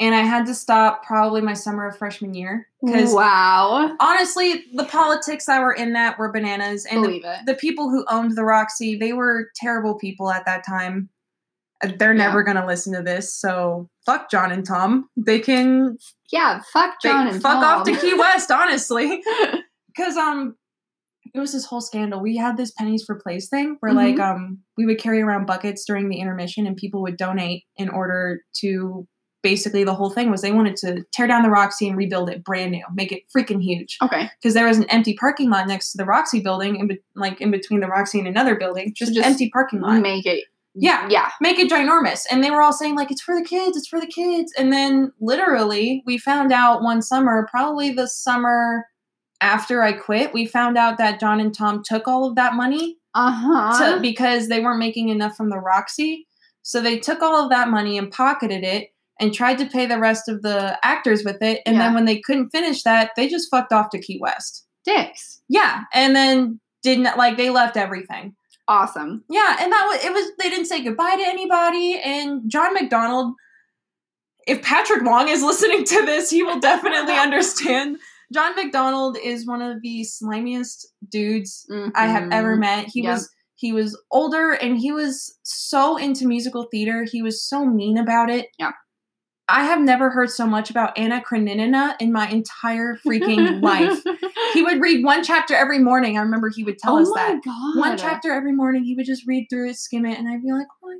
and I had to stop probably my summer of freshman year. Because
wow.
honestly, the politics that were in that were bananas. And the,
Believe it.
the people who owned the Roxy, they were terrible people at that time. Uh, They're
Yeah.
never gonna listen to this, so fuck John and Tom. They can
Yeah, fuck John and Tom.
fuck off to Key West, honestly. [laughs] Because um, it was this whole scandal. We had this pennies for plays thing where like
Mm-hmm.
um we would carry around buckets during the intermission and people would donate in order to basically the whole thing was they wanted to tear down the Roxy and rebuild it brand new, make it freaking huge.
okay.
Because there was an empty parking lot next to the Roxy building, in be- like in between the Roxy and another building, just,
just
empty parking lot
Make it.
Yeah.
Yeah.
make it ginormous. And they were all saying, like, it's for the kids, it's for the kids. And then literally, we found out one summer, probably the summer after I quit, we found out that John and Tom took all of that money
Uh huh.
to, because they weren't making enough from the Roxy. So they took all of that money and pocketed it and tried to pay the rest of the actors with it. And
Yeah.
then when they couldn't finish that, they just fucked off to Key West.
Dicks.
Yeah. And then didn't, like, they left everything.
Awesome.
Yeah, and that was it was they didn't say goodbye to anybody and John McDonald if Patrick Wong is [laughs] listening to this, he will definitely [laughs] understand. John McDonald is one of the slimiest dudes I have ever
Mhm.
met. He
Yep.
was he was older and he was so into musical theater. He was so mean about it.
Yeah.
I have never heard so much about Anna Karenina in my entire freaking life. [laughs] He would read one chapter every morning. I remember he would tell
oh
us
my
that
god.
one chapter every morning. He would just read through it, skim it, and I'd be like, "What?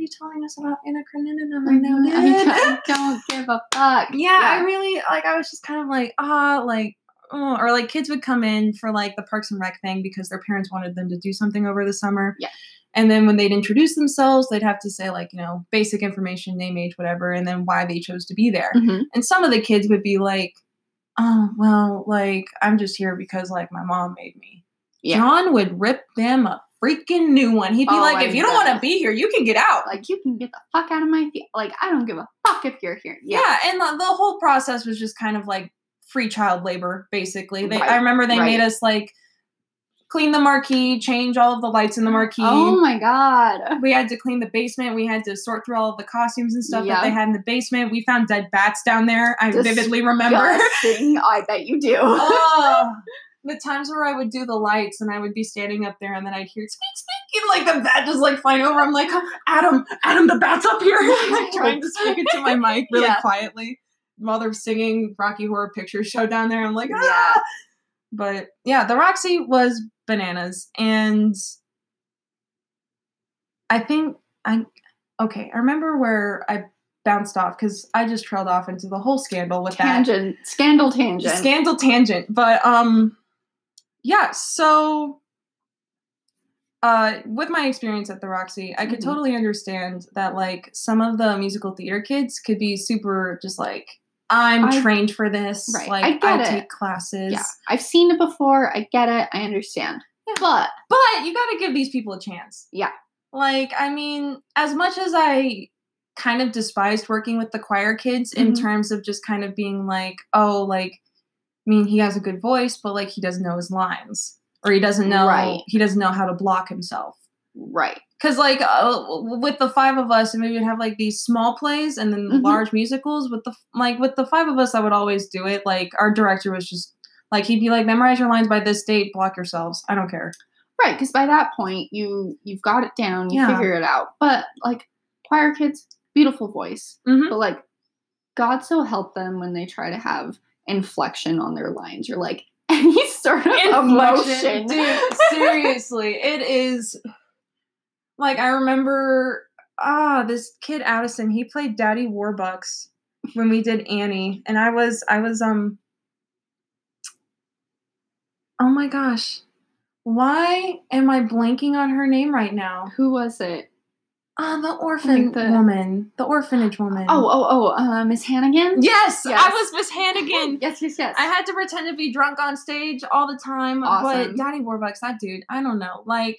You telling us about Anna Karenina right now,
Mhm. I don't give a fuck.
yeah, I really like. I was just kind of like, ah, like, oh. or like kids would come in for like the Parks and Rec thing because their parents wanted them to do something over the summer.
Yeah.
And then when they'd introduce themselves, they'd have to say like, you know, basic information, name, age, whatever, and then why they chose to be there.
Mhm.
And some of the kids would be like, oh, well, like, I'm just here because, like, my mom made me.
Yeah.
John would rip them a freaking new one. He'd be
Oh,
like,
I
if you don't want to be here, you can get out.
Like you can get the fuck out of my fe- like I don't give a fuck if you're here.
yeah.
Yeah.
and the, the whole process was just kind of like free child labor, basically. They, I remember they made us, like, clean the marquee, change all of the lights in the marquee.
Oh my god.
we had to clean the basement. We had to sort through all of the costumes and stuff
Yeah.
that they had in the basement. We found dead bats down there. I vividly remember.
I bet you do. [laughs]
oh, the times where I would do the lights and I would be standing up there and then I'd hear squeak squeak and like the bat just like flying over. I'm like, Adam, Adam, the bat's up here. [laughs] like trying to speak it to my [laughs] mic really
Yeah.
quietly while they're singing Rocky Horror Picture Show down there. I'm like, ah.
Yeah.
But yeah, the Roxy was bananas and I think I okay. I remember where I bounced off because I just trailed off into the whole scandal with that
tangent. Scandal tangent.
scandal tangent but um yeah so uh with my experience at the roxy i could
Mhm.
totally understand that like some of the musical theater kids could be super just like i'm
I-
trained for this
Right,
like
I get it.
take classes
yeah. I've seen it before. I get it. I understand.
Yeah.
But
but you got to give these people a chance
Yeah.
like i mean as much as i kind of despised working with the choir kids in
Mhm.
terms of just kind of being like oh like i mean he has a good voice but like he doesn't know his lines or he doesn't know
Right.
he doesn't know how to block himself
right.
because like uh, with the five of us and we would have like these small plays and then
Mhm.
large musicals with the like with the five of us i would always do it like our director was just like he'd be like memorize your lines by this date block yourselves i don't care
Right, because by that point you you've got it down, you
Yeah.
figure it out. But like choir kids, beautiful voice.
Mhm.
But like God so help them when they try to have inflection on their lines. You're like [laughs] any sort of emotion.
Dude, seriously, it is like I remember ah, this kid Addison, he played Daddy Warbucks when we did Annie. And I was I was um Oh my gosh. Why am I blanking on her name right now?
Who was it?
Ah, the orphan
the-
woman. The orphanage woman.
Oh, oh, oh, uh, Miss Hannigan?
yes, I
Yes.
was Miss Hannigan.
Yes, yes, yes.
I had to pretend to be drunk on stage all the time.
Awesome.
But Daddy Warbucks, that dude, I don't know. Like,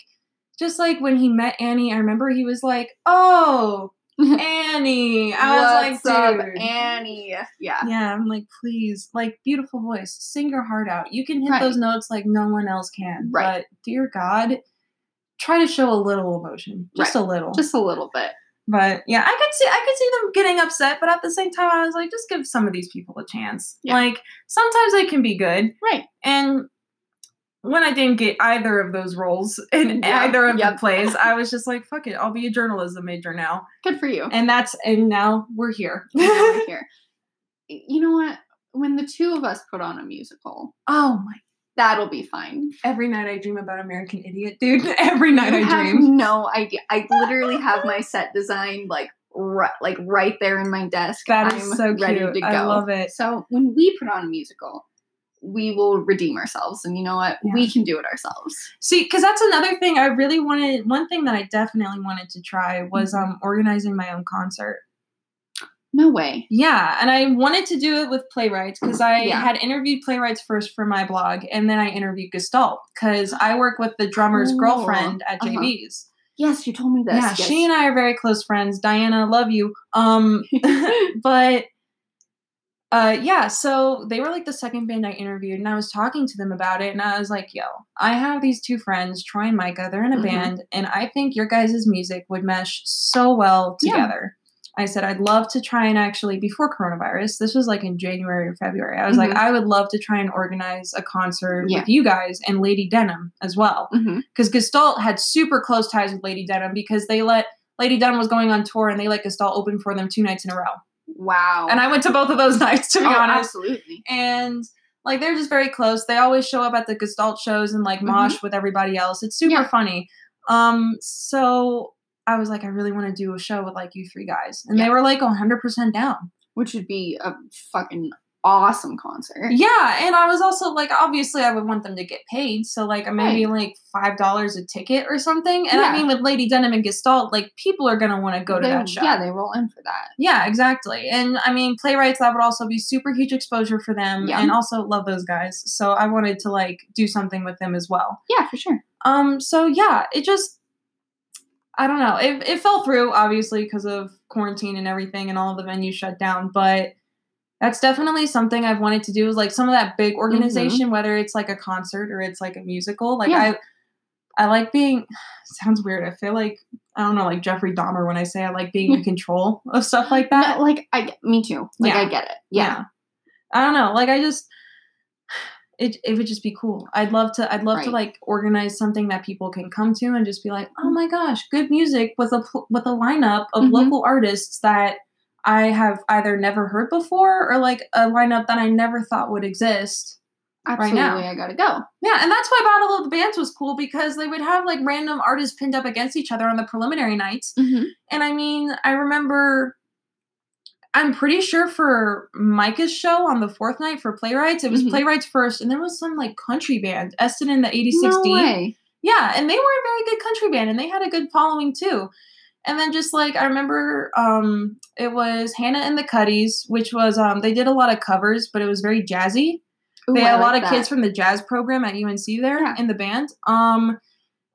just like when he met Annie, I remember he was like, oh, [laughs] Annie. I was
What's
like,
up,
dude.
Annie? Yeah.
Yeah, I'm like, please, like, beautiful voice, sing your heart out. You can hit
Right.
those notes like no one else can.
Right.
But dear God, try to show a little emotion, just a little.
Just a little bit.
but yeah, I could see, I could see them getting upset. But at the same time, I was like, just give some of these people a chance.
Yeah.
Like sometimes they can be good,
Right.
and when I didn't get either of those roles in
Yeah,
either of
yep.
the plays, I [laughs] was just like, fuck it, I'll be a journalism major now.
Good for you.
And that's and now we're here.
We're [laughs] here. You know what? When the two of us put on a musical,
oh my
that'll be fine.
every night I dream about American Idiot, dude. [laughs] Every night I
have
dream.
no idea. I literally have my set design like right, like right there in my desk.
That is
I'm
so
ready
cute.
to go.
I love it.
So when we put on a musical, we will redeem ourselves, and you know what?
Yeah.
We can do it ourselves.
See, because that's another thing I really wanted. One thing that I definitely wanted to try was
Mm-hmm.
um organizing my own concert.
No way.
Yeah, and I wanted to do it with playwrights because I
Yeah.
had interviewed playwrights first for my blog, and then I interviewed Gestalt because I work with the drummer's girlfriend at
Uh-huh.
JB's.
Yes, you told me this.
Yeah,
yes.
she and I are very close friends. Diana, love you. Um, [laughs] [laughs] but uh yeah so they were like the second band i interviewed and i was talking to them about it and i was like yo i have these two friends troy and micah they're in a
Mhm.
band and i think your guys' music would mesh so well
Yeah.
I said i'd love to try and actually before coronavirus this was like in january or february i was like
Mhm.
i would love to try and organize a concert
Yeah.
with you guys and lady denim as well
Mhm.
because Gestalt had super close ties with Lady Denim because they let Lady Denim was going on tour and they let Gestalt open for them two nights in a row.
Wow.
And I went to both of those [laughs] nights to be
Oh,
honest.
absolutely.
And like they're just very close. They always show up at the Gestalt shows and like mosh with everybody else. It's super
Mm-hmm. Yeah.
funny. Um, so I was like, I really want to do a show with like you three guys, and they were like 100% down.
Which would be a fucking awesome concert.
Yeah, and I was also like, obviously, I would want them to get paid, so like maybe like five dollars a ticket or something. And I mean, with Lady Denim and Gestalt, like people are gonna want to go to that show.
Yeah, they roll in for that.
Yeah, exactly. And I mean, playwrights that would also be super huge exposure for them,
Yeah.
and also love those guys. So I wanted to like do something with them as well.
Yeah, for sure.
Um, so yeah, it just I don't know. It it fell through obviously because of quarantine and everything, and all the venues shut down, but. That's definitely something I've wanted to do. Is like some of that big mm-hmm. organization, whether it's like a concert or it's like a musical. Like
Yeah.
I, I like being. [sighs] Sounds weird. I feel like I don't know, like Jeffrey Dahmer when I say I like being in [laughs] control of stuff like that.
No, like I, me too. Like
Yeah.
I get it. Yeah.
I don't know. Like I just it it would just be cool. I'd love to I'd love to like organize something that people can come to and just be like, "Oh my gosh, good music with a with a lineup of
Mhm.
local artists that I have either never heard before or like a lineup that I never thought would exist."
Absolutely,
now.
I gotta go.
Yeah, and that's why Battle of the Bands was cool because they would have like random artists pinned up against each other on the preliminary nights.
Mm-hmm.
And I mean, I remember, I'm pretty sure for Micah's show on the fourth night for Playwrights, it was
Mhm.
Playwrights first, and there was some like country band, Eston in the
No
8016.
way.
Yeah, and they were a very good country band, and they had a good following too. And then just like I remember, um, it was Hannah and the Cuddies, which was um, they did a lot of covers, but it was very jazzy
Ooh,
they
I
had a lot of
that.
kids from the jazz program at UNC there
Yeah.
in the band. Um,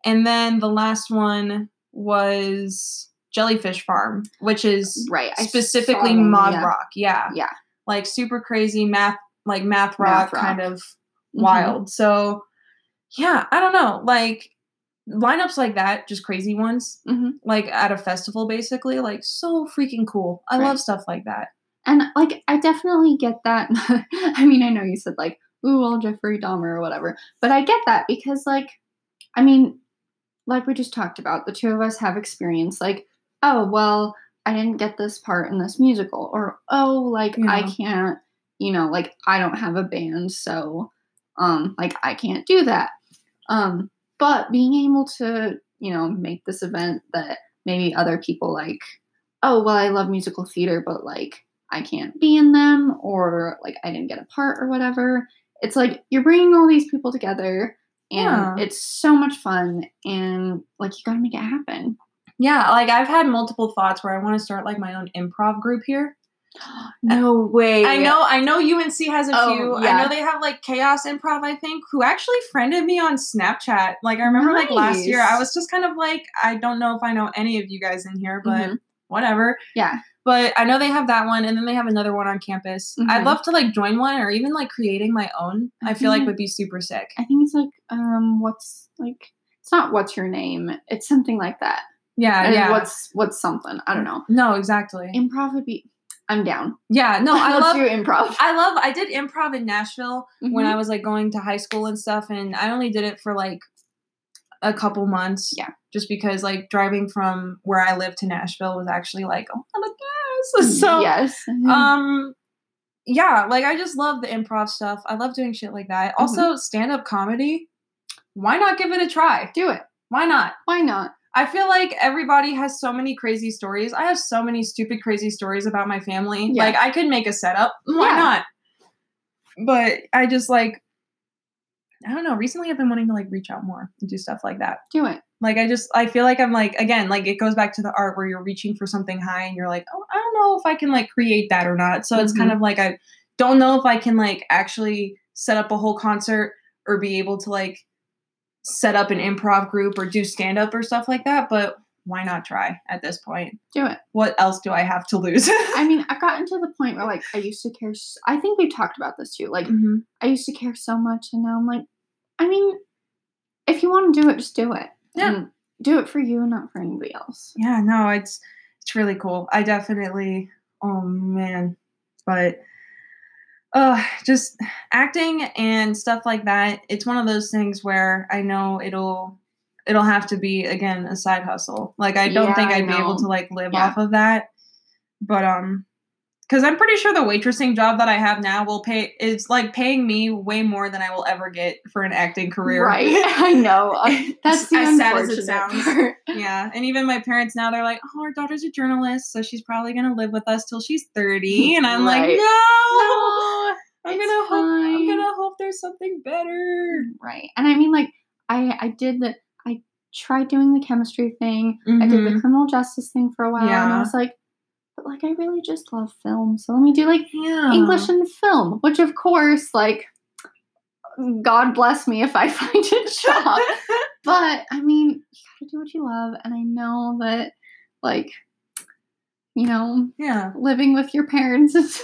and then the last one was Jellyfish Farm, which is
right.
Specifically
them,
mod
yeah.
rock. Yeah,
Yeah.
like super crazy math, like math rock,
Math rock.
kind of
Mhm.
wild. So, yeah, I don't know, like lineups like that, just crazy ones,
Mhm.
like at a festival, basically, like so freaking cool. I
Right.
love stuff like that.
And like I definitely get that. [laughs] I mean, I know you said like, ooh, well, Jeffrey Dahmer or whatever, but I get that because like, I mean, like we just talked about, the two of us have experience. Like, oh well, I didn't get this part in this musical, or oh, like I can't, you know, like I don't have a band, so um, like I can't do that. Um, but being able to, you know, make this event that maybe other people like, oh well, I love musical theater, but like I can't be in them or like I didn't get a part or whatever. It's like you're bringing all these people together and
Yeah.
it's so much fun and like you got to make it happen.
Yeah, like I've had multiple thoughts where I want to start like my own improv group here. [gasps]
No way.
I know, I know UNC has a
Oh,
few. I know they have like Chaos Improv, I think, who actually friended me on Snapchat. Like I remember like last year, I was just kind of like, I don't know if I know any of you guys in here, but
Mhm.
whatever.
Yeah.
But I know they have that one, and then they have another one on campus. I'd
Mhm.
love to like join one, or even like creating my own. I feel like
Mhm.
would be super sick.
I think it's like um what's like it's not what's your name. It's something like that.
Yeah,
And
yeah.
What's what's something? I don't know.
no, exactly.
Improv would be. I'm down.
yeah, no, [laughs] I
Let's
love.
do improv.
I love. I did improv in Nashville when
Mhm.
I was like going to high school and stuff, and I only did it for like a couple months.
Yeah.
Just because like driving from where I live to Nashville was actually like lot of gas. [laughs] So
yes.
um yeah, like I just love the improv stuff. I love doing shit like that. Also, stand-up comedy. Why not give it a try?
do it.
Why not?
Why not?
I feel like everybody has so many crazy stories. I have so many stupid, crazy stories about my family.
Yeah.
Like, I could make a setup. Why
Yeah.
not? But I just like, I don't know. Recently, I've been wanting to like reach out more and do stuff like that.
Do it.
Like, I just, I feel like I'm like, again, like it goes back to the art where you're reaching for something high and you're like, oh, I don't know if I can like create that or not. So it's kind mm-hmm. of like, I don't know if I can like actually set up a whole concert or be able to like set up an improv group or do stand up or stuff like that. But why not try at this point?
Do it.
What else do I have to lose? [laughs]
I mean, I've gotten to the point where like I used to care. I think we've talked about this too. Like
Mhm.
I used to care so much, and now I'm like, I mean, if you want to do it, just do it.
Yeah.
And do it for you, and not for anybody else.
Yeah, no, it's it's really cool. I definitely oh man. But uh just acting and stuff like that, it's one of those things where I know it'll it'll have to be again a side hustle. Like I don't
Yeah,
think I'd be able to like live
Yeah.
off of that. But um cuz I'm pretty sure the waitressing job that I have now will pay is like paying me way more than I will ever get for an acting career.
Right. [laughs] [laughs] I know. Uh, That's
As sad as it sounds.
part. [laughs]
Yeah, and even my parents now they're like, "Oh, our daughter's a journalist, so she's probably gonna live with us till she's 30." And I'm like, "No,
No,
I'm gonna hope I'm gonna hope there's something better."
Right. And I mean, like, I I did the I tried doing the chemistry thing. I did the criminal justice thing for a while, and I
Mm-hmm.
Was like, but like, I really just love film, so let me do like
yeah,
English and film, which of course, like, God bless me if I [laughs] find a job. [laughs] but I mean, you gotta do what you love, and I know that, like, you know,
yeah,
living with your parents [laughs] is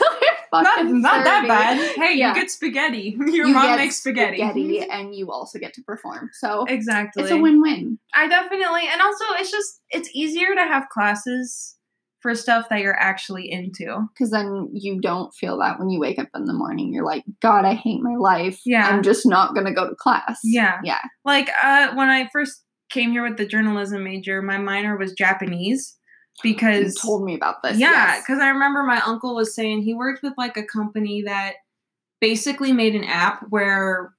not
fucking
not that bad. Hey,
Yeah.
you get spaghetti. Your
You
mom makes spaghetti.
and you also get to perform. So
exactly.
it's a win-win.
I definitely, and also it's just it's easier to have classes for stuff that you're actually into.
because then you don't feel that when you wake up in the morning. You're like, God, I hate my life.
Yeah.
I'm just not gonna go to class.
Yeah.
yeah,
like uh when i first came here with the journalism major my minor was japanese because.
you told me about this.
yeah
yes.
because i remember my uncle was saying he worked with like a company that basically made an app where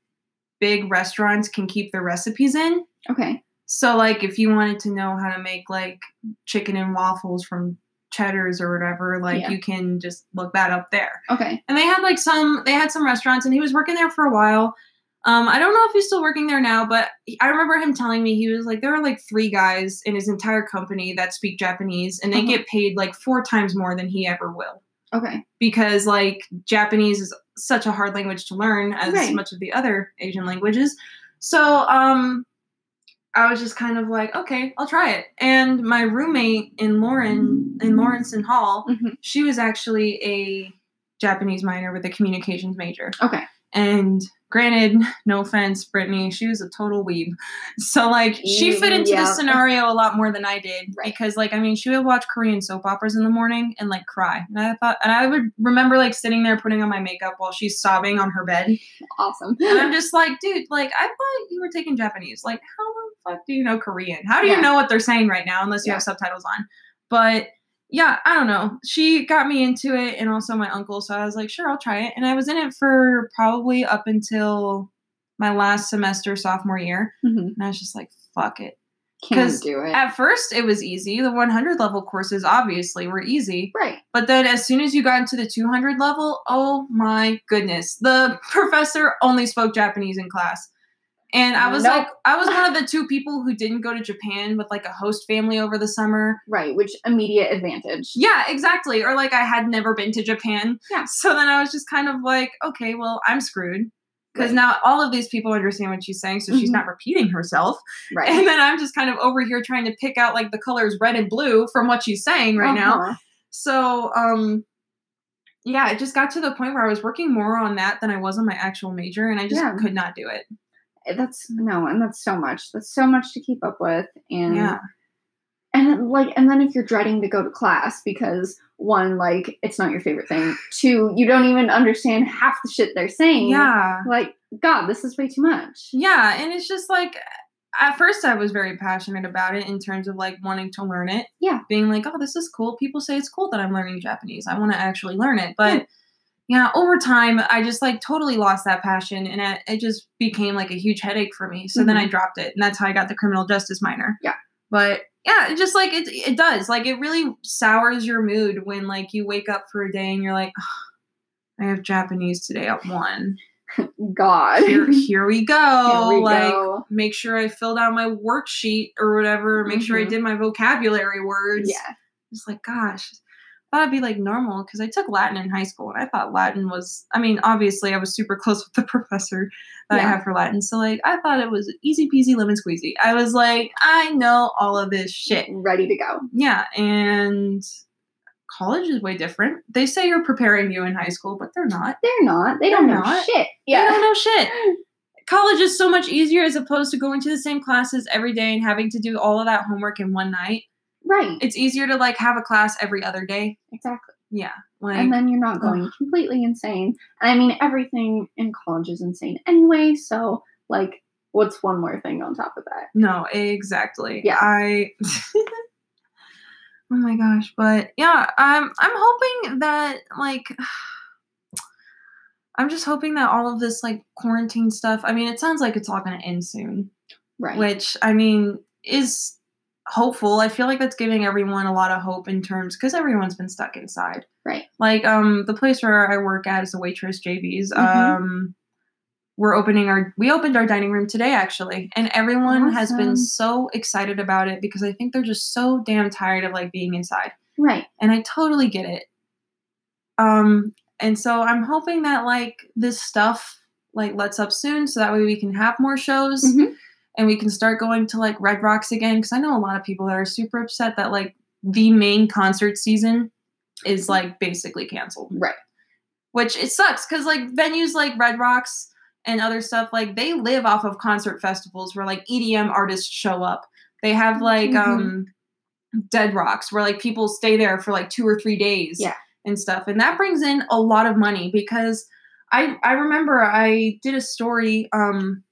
big restaurants can keep their recipes in
okay,
so like if you wanted to know how to make like chicken and waffles from cheddars or whatever like
Yeah.
you can just look that up there
okay,
and they had like some they had some restaurants and he was working there for a while um i don't know if he's still working there now but i remember him telling me he was like there are like three guys in his entire company that speak japanese and they
Uh-huh.
get paid like four times more than he ever will
okay.
because like japanese is such a hard language to learn as
Right.
much of the other asian languages so um i was just kind of like okay i'll try it and my roommate in lauren in lawrence hall
Mhm.
she was actually a Japanese minor with a communications major.
Okay.
And granted, no offense, Brittany, she was a total weeb. So like she fit into
Yeah.
the scenario a lot more than I did.
Right.
Because like I mean she would watch Korean soap operas in the morning and like cry. And I thought and I would remember like sitting there putting on my makeup while she's sobbing on her bed.
Awesome.
And I'm [laughs] just like, dude, like I thought you were taking Japanese. Like, how fuck do you know Korean? How do you know what they're saying right now unless you
Yeah.
have subtitles on? But yeah, I don't know. She got me into it and also my uncle, so I was like, sure, I'll try it. And I was in it for probably up until my last semester sophomore year.
Mhm.
And I was just like, fuck it.
Can't do it.
At first it was easy. The 100 level courses obviously were easy.
right.
But then as soon as you got into the 200 level, oh my goodness. The [laughs] professor only spoke Japanese in class. And I was
Nope.
like, I was one of [laughs] the two people who didn't go to Japan with like a host family over the summer.
Right. Which immediate advantage.
Yeah, exactly. Or like I had never been to Japan.
Yeah.
So then I was just kind of like, okay, well, I'm screwed. because
Right.
now all of these people understand what she's saying, so she's
Mhm.
not repeating herself.
right.
And then I'm just kind of over here trying to pick out like the colors red and blue from what she's saying right now.
Uh-huh.
So, um, yeah, it just got to the point where I was working more on that than I was on my actual major, and I just
Yeah.
could not do it.
That's no, and that's so much. That's so much to keep up with, and
Yeah.
and like, and then if you're dreading to go to class because one, like, it's not your favorite thing. [sighs] Two, you don't even understand half the shit they're saying.
Yeah.
Like, God, this is way too much.
Yeah, and it's just like at first I was very passionate about it in terms of like wanting to learn it.
Yeah.
Being like, oh, this is cool. People say it's cool that I'm learning Japanese. I want to actually learn it. But yeah. Over time, I just like totally lost that passion and it, it just became like a huge headache for me. So then I dropped it. And that's how I got the criminal justice minor.
Yeah.
But yeah, it just like it, it does. Like it really sours your mood when like you wake up for a day and you're like, "Ugh, I have Japanese today at one. [laughs]
God.
Here, here we go. [laughs]
Here we
like
go.
make sure I filled out my worksheet or whatever. Make sure I
Mhm.
did my vocabulary words.
Yeah.
Just like, gosh, thought it'd be like normal because I took Latin in high school and I thought Latin was, I mean, obviously I was super [laughs] close with the professor that I
Yeah.
have for Latin. So, like, I thought it was easy peasy lemon squeezy. I was like, I know all of this shit.
Ready to go.
Yeah. And college is way different. They say you're preparing you in high school, but they're not.
They're not. They don't
They're
know
not.
shit.
They don't know shit. [laughs] College is so much easier as opposed to going to the same classes every day and having to do all of that homework in one night.
Right.
It's easier to like have a class every other day.
Exactly.
Yeah. Like
and then you're not going completely insane. And I mean, everything in college is insane anyway. So, like, what's one more thing on top of that?
no, exactly.
Yeah.
I [laughs] Oh my gosh, but yeah, I'm I'm hoping that like [sighs] I'm just hoping that all of this like quarantine stuff, I mean, it sounds like it's all going to end soon.
Right.
which I mean is hopeful. I feel like that's giving everyone a lot of hope in terms because everyone's been stuck inside.
Right.
Like um the place where I work at is a waitress, JB's.
Mhm.
Um, we're opening our we opened our dining room today actually, and everyone has been so excited about it because I think they're just so damn tired of like being inside,
Right.
and I totally get it. Um, and so I'm hoping that like this stuff like lets up soon, so that way we can have more shows
Mhm.
And we can start going to like Red Rocks again because I know a lot of people that are super upset that like the main concert season is like basically canceled.
Right.
Which it sucks because like venues like Red Rocks and other stuff like they live off of concert festivals where like EDM artists show up. They have like
Mhm.
um Dead Rocks where like people stay there for like two or three days
Yeah.
and stuff. And that brings in a lot of money because I I remember I did a story um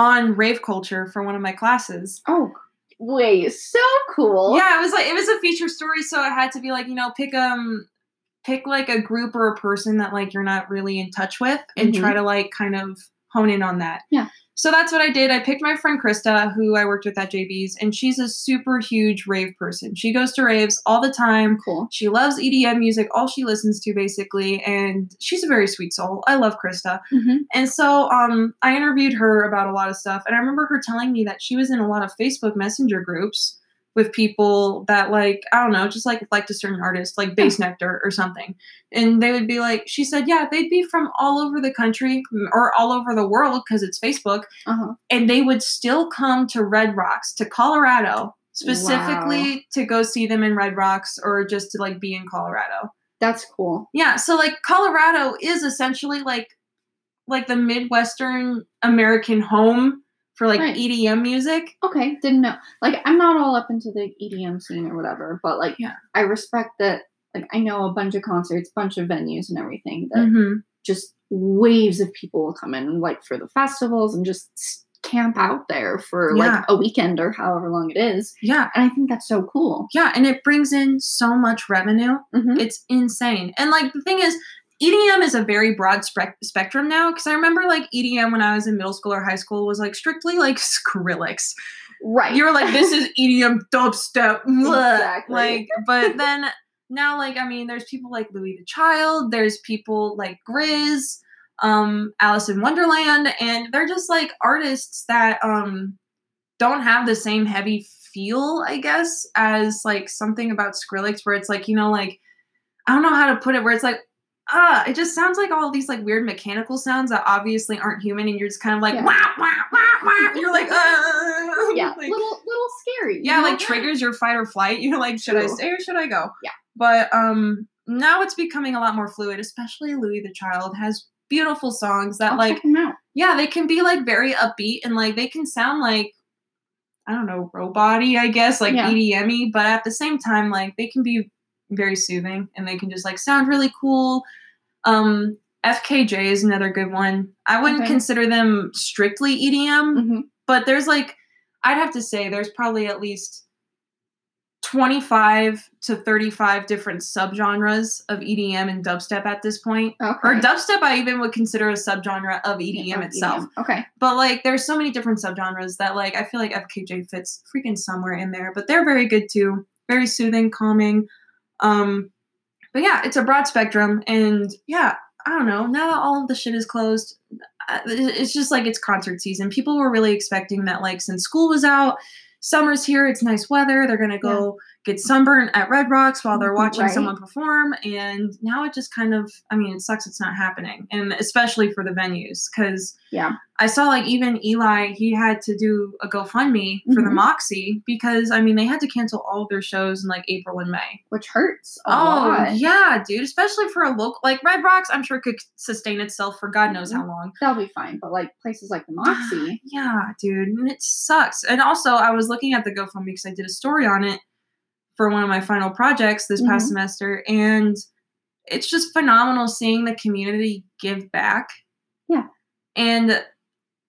on rave culture for one of my classes.
Oh, wait. So cool.
Yeah, it was like it was a feature story, so it had to be like, you know, pick um pick like a group or a person that like you're not really in touch with and
Mhm.
try to like kind of hone in on that.
Yeah.
So that's what I did. I picked my friend Krista, who I worked with at JB's, and she's a super huge rave person. She goes to raves all the time.
Cool.
She loves EDM music, all she listens to basically, and she's a very sweet soul. I love Krista.
hmm
And so um, I interviewed her about a lot of stuff, and I remember her telling me that she was in a lot of Facebook Messenger groups with people that like I don't know, just like liked a certain artist, like Bassnectar or something, and they would be like, she said, yeah, they'd be from all over the country or all over the world because it's Facebook,
Uh-huh.
and they would still come to Red Rocks to Colorado specifically to go see them in Red Rocks or just to like be in Colorado.
That's cool.
Yeah, so like Colorado is essentially like like the Midwestern American home for like
Right.
EDM music.
Okay. Didn't know. Like, I'm not all up into the EDM scene or whatever, but like,
Yeah.
I respect that. Like, I know a bunch of concerts, bunch of venues, and everything that
Mm-hmm.
just waves of people will come in, like for the festivals, and just camp out there for
Yeah.
like a weekend or however long it is.
Yeah.
And I think that's so cool.
Yeah, and it brings in so much revenue.
hmm
It's insane. And like the thing is, EDM is a very broad spec- spectrum now because I remember like EDM when I was in middle school or high school was like strictly like [laughs] Skrillex.
Right.
you were like, this is EDM dubstep. [laughs]
Exactly.
Like, but then now, like, I mean, there's people like Louis the Child, there's people like GRiZ, um, Alice in Wonderland, and they're just like artists that um don't have the same heavy feel, I guess, as like something about Skrillex where it's like, you know, like I don't know how to put it, where it's like uh, it just sounds like all these like weird mechanical sounds that obviously aren't human, and you're just kind of like
Yeah.
wah wah wah. [laughs] You're like, uh,
Yeah, [laughs]
like,
little little scary. you
yeah,
know?
like triggers your fight or flight. You're like, should I
True.
stay or should I go?
Yeah.
But um, now it's becoming a lot more fluid. Especially Louis the Child has beautiful songs that
I'll
like
check 'em out.
yeah, they can be like very upbeat and like they can sound like I don't know, robot-y, I guess, like
Yeah.
EDM-y, but at the same time, like they can be very soothing and they can just like sound really cool. Um FKJ is another good one. I wouldn't
Okay.
consider them strictly EDM,
Mhm.
but there's like I'd have to say there's probably at least 25 to 35 different subgenres of EDM and dubstep at this point.
Okay.
Or dubstep, I even would consider a subgenre of EDM
Yeah,
itself.
EDM. Okay.
But like, there's so many different subgenres that like I feel like FKJ fits freaking somewhere in there. But they're very good too. Very soothing, calming. Um, but yeah, it's a broad spectrum, and yeah, I don't know. Now that all of the shit is closed, uh, it's just like it's concert season. People were really expecting that, like, since school was out, summer's here, it's nice weather. They're gonna go get sunburned at Red Rocks while they're [laughs] watching
Right.
someone perform. And now it just kind of, I mean, it sucks it's not happening, and especially for the venues, because
Yeah.
I saw like even Eli, he had to do a GoFundMe for the
Mhm.
Moxi because I mean they had to cancel all of their shows in like April and May.
Which hurts a
oh
lot.
yeah, dude, especially for a local like Red Rocks, I'm sure could sustain itself for God knows
Mm-hmm.
how long.
That'll be fine. But like places like the Moxi. [sighs]
Yeah, dude, and it sucks. And also, I was looking at the GoFundMe because I did a story on it for one of my final projects this past
Mhm.
semester, and it's just phenomenal seeing the community give back.
Yeah.
and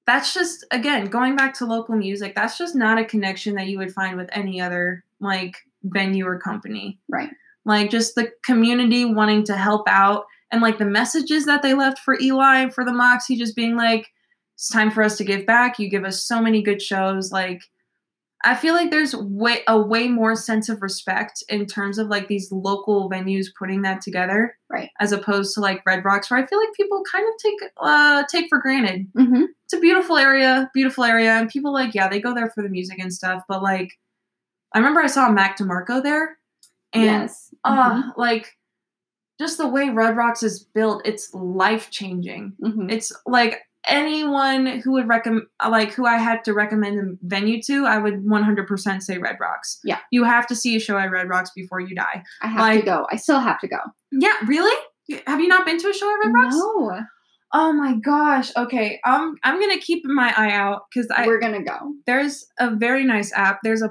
that's just again going back to local music. That's just not a connection that you would find with any other like venue or company
Right.
like just the community wanting to help out and like the messages that they left for Eli for the Moxi just being like it's time for us to give back you give us so many good shows like I feel like there's way a way more sense of respect in terms of like these local venues putting that together
Right.
as opposed to like Red Rocks where I feel like people kind of take uh take for granted
Mm-hmm.
it's a beautiful area, beautiful area, and people like yeah they go there for the music and stuff. But like, I remember I saw Mac DeMarco there, and
yes.
uh like just the way Red Rocks is built, it's life changing.
hmm
It's like anyone who would recommend like who I had to recommend a venue to, I would 100% say Red Rocks.
Yeah.
You have to see a show at Red Rocks before you die.
I have
like-
to go. I still have to go.
Yeah, really? Have you not been to a show at Red Rocks?
No.
Oh my gosh. Okay. Um I'm going to keep my eye out cuz I
We're gonna go.
there's a very nice app. There's a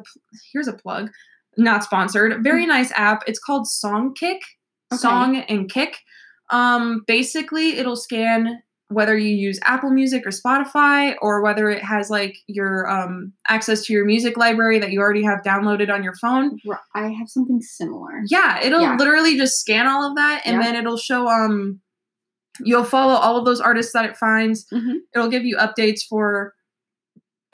here's a plug, not sponsored. Very nice app. It's called Songkick.
Okay.
Song and Kick. Um, basically, it'll scan whether you use Apple Music or Spotify, or whether it has like your um, access to your music library that you already have downloaded on your phone.
I have something similar.
Yeah, it'll
Yeah.
literally just scan all of that, and
Yeah.
then it'll show um. You'll follow all of those artists that it finds.
Mhm.
It'll give you updates for,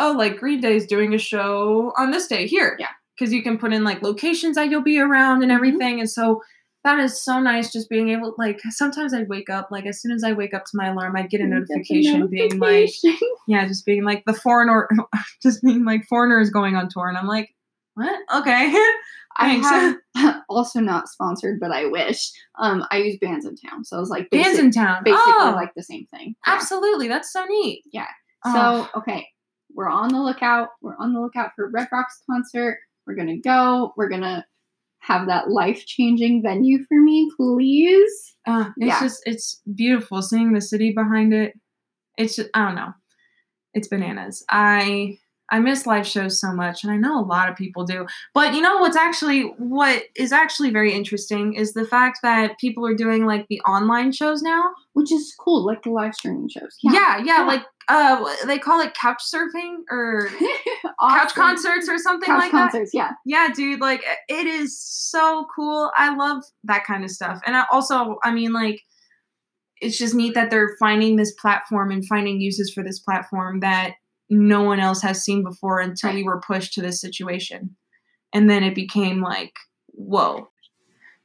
oh, like Green Day's doing a show on this day here.
Yeah.
Because you can put in like locations that you'll be around and
Mhm.
everything. And so that is so nice just being able, like, sometimes I'd wake up, like, as soon as I wake up to my alarm, I'd get a
get
notification being like, [laughs] yeah, just being like, the foreigner, [laughs] just being like, foreigner is going on tour. And I'm like, what? Okay. [laughs]
I have also not sponsored, but I wish. Um, I use Bands in Town, so it's like
Bands in town.
basically
oh,
like the same thing. Yeah.
absolutely. That's so neat.
Yeah.
Oh.
So okay, we're on the lookout. We're on the lookout for Red Rocks concert. We're gonna go. We're gonna have that life changing venue for me, please.
Uh, it's
Yeah.
just it's beautiful seeing the city behind it. It's just, I don't know. It's bananas. I I miss live shows so much, and I know a lot of people do. But you know what's actually what is actually very interesting is the fact that people are doing like the online shows now.
Which is cool, like the live streaming shows.
Yeah, yeah,
Yeah.
like uh, they call it couch surfing or [laughs] couch concerts or something
Couch
like that.
concerts, yeah.
Yeah, dude, like it is so cool. I love that kind of stuff. And I also, I mean, like, it's just neat that they're finding this platform and finding uses for this platform that no one else has seen before until we were pushed to this situation. And then it became like, whoa.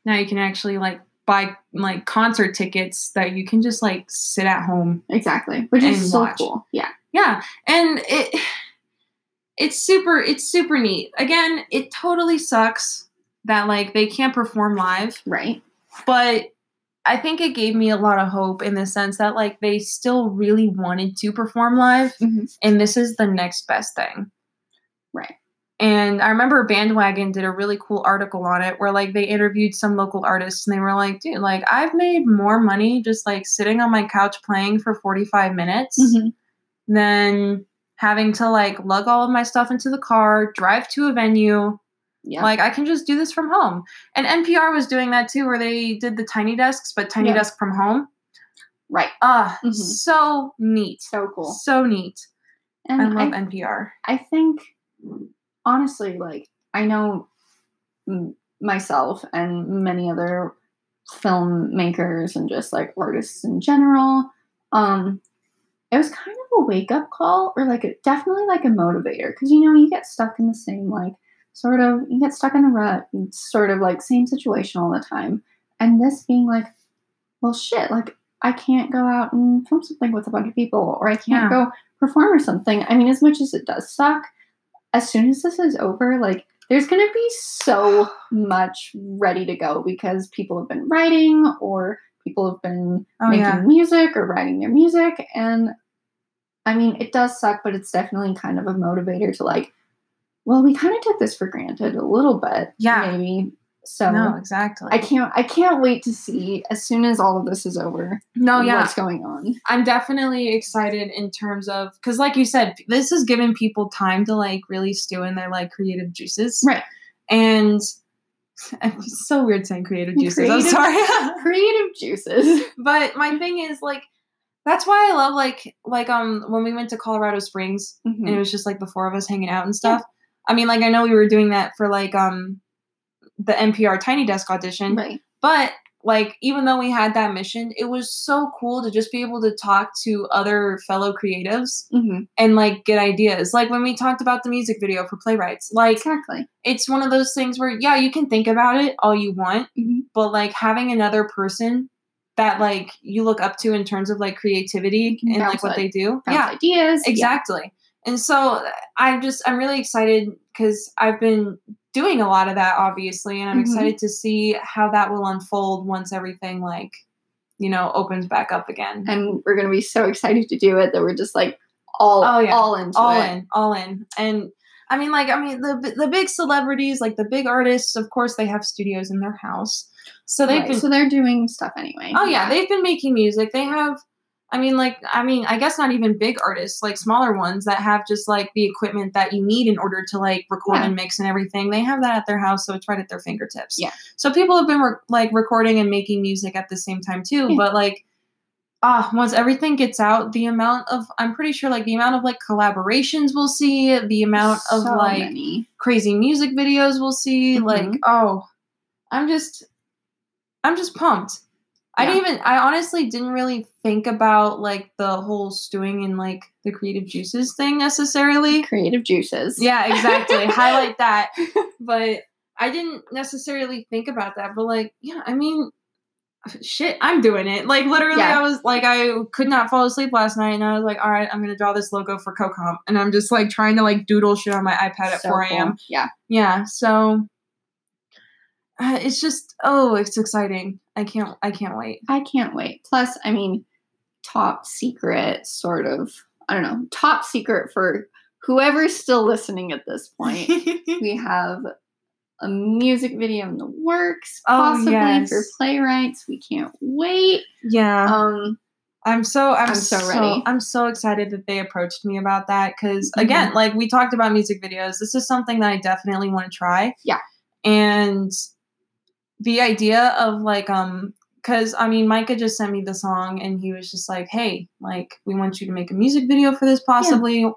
Now you can actually like buy like concert tickets that you can just like sit at home
Exactly. Which is so
watch.
cool. Yeah.
yeah, and it it's super it's super neat. Again, it totally sucks that like they can't perform live,
Right.
but I think it gave me a lot of hope in the sense that like they still really wanted to perform live
Mhm.
and this is the next best thing.
Right.
And I remember Bandwagon did a really cool article on it where like they interviewed some local artists and they were like, dude, like I've made more money just like sitting on my couch playing for 45 minutes
Mhm.
than having to like lug all of my stuff into the car, drive to a venue.
Yeah.
Like I can just do this from home. And NPR was doing that too, where they did the tiny desks, but tiny
Yeah.
desk from home.
right.
Ah,
Mhm.
so neat.
So cool.
So neat.
And
I love
I,
NPR.
I think honestly, like I know myself and many other filmmakers and just like artists in general. Um, it was kind of a wake up call, or like a, definitely like a motivator, because you know you get stuck in the same like sort of you get stuck in a rut, and sort of like same situation all the time, and this being like, well, shit, like I can't go out and film something with a bunch of people, or I can't
Yeah.
go perform or something. I mean, as much as it does suck, as soon as this is over, like there's gonna be so [sighs] much ready to go because people have been writing or people have been
Oh
making
yeah.
music or writing their music and I mean it does suck, but it's definitely kind of a motivator to like, well, we kind of took this for granted a little bit.
Yeah.
Maybe. So
No, exactly.
I can't I can't wait to see as soon as all of this is over
no, yeah.
what's going on.
I'm definitely excited in terms of because, like you said, this has given people time to like really stew in their like creative juices.
Right.
And [laughs] it's so weird saying creative juices. I'm sorry. [laughs]
Creative juices.
but my thing is like that's why I love like like um when we went to Colorado Springs and it was just like the four of us hanging out and stuff. I mean, like I know we were doing that for like um the NPR Tiny Desk audition,
Right.
but like even though we had that mission, it was so cool to just be able to talk to other fellow creatives
hmm
and like get ideas. Like when we talked about the music video for playwrights, like
Exactly.
it's one of those things where yeah, you can think about it all you want,
Mhm.
but like having another person that like you look up to in terms of like creativity and like what they do. Yeah,
ideas. yeah.
And so I'm just I'm really excited because I've been doing a lot of that obviously, and I'm
Mhm.
excited to see how that will unfold once everything like you know opens back up again.
and we're gonna be so excited to do it that we're just like all
Oh, yeah.
all into
all
it.
in, all in, and. I mean, like, I mean, the the big celebrities, like the big artists, of course, they have studios in their house, so they've
Right,
been
so they're doing stuff anyway.
Oh yeah, they've been making music. They have I mean like I mean, I guess not even big artists, like smaller ones that have just like the equipment that you need in order to like record
Yeah.
and mix and everything. They have that at their house, so it's right at their fingertips.
Yeah.
So people have been re- like recording and making music at the same time too,
Yeah.
but like ah, once everything gets out, the amount of I'm pretty sure like the amount of like collaborations we'll see, the amount of
So
like
many.
crazy music videos we'll see. Like,
Mhm.
oh, I'm just, I'm just pumped. I didn't even, I honestly didn't really think about like the whole stewing in like the creative juices thing necessarily.
creative juices.
Yeah, exactly. [laughs] Highlight that. [laughs] But I didn't necessarily think about that. But like, yeah, I mean, shit, I'm doing it. Like literally,
Yeah.
I was like, I could not fall asleep last night, and I was like, all right, I'm gonna draw this logo for CoComp, and I'm just like trying to like doodle shit on my iPad at
So
4
cool.
a.m.
Yeah.
Yeah, so uh, it's just oh, it's exciting. I can't, I can't wait.
I can't wait. Plus, I mean, top secret sort of I don't know, top secret for whoever's still listening at this point. [laughs] we have a music video in the works,
Oh,
possibly
yes.
for playwrights. We can't wait.
yeah,
Um
I'm so I'm,
I'm
so,
so ready.
I'm so excited that they approached me about that because
Mhm.
again, like we talked about music videos, this is something that I definitely want to try.
Yeah.
And the idea of like um because I mean Micah just sent me the song and he was just like, Hey, like we want you to make a music video for this possibly.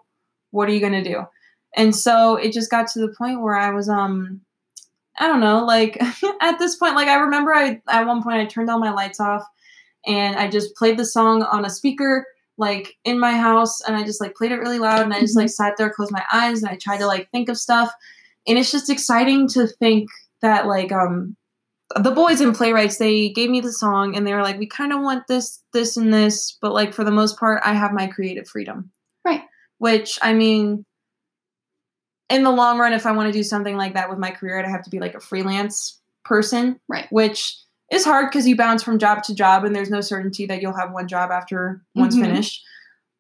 What are you gonna do? And so it just got to the point where I was um I don't know, like [laughs] at this point, like I remember I at one point I turned all my lights off and I just played the song on a speaker like in my house and I just like played it really loud and I just like sat there, closed my eyes and I tried to like think of stuff. And it's just exciting to think that like um the boys in playwrights they gave me the song and they were like we kind of want this this and this but like for the most part i have my creative freedom
Right.
which i mean in the long run if i want to do something like that with my career i'd have to be like a freelance person
Right.
which is hard because you bounce from job to job and there's no certainty that you'll have one job after one's
Mhm.
finished.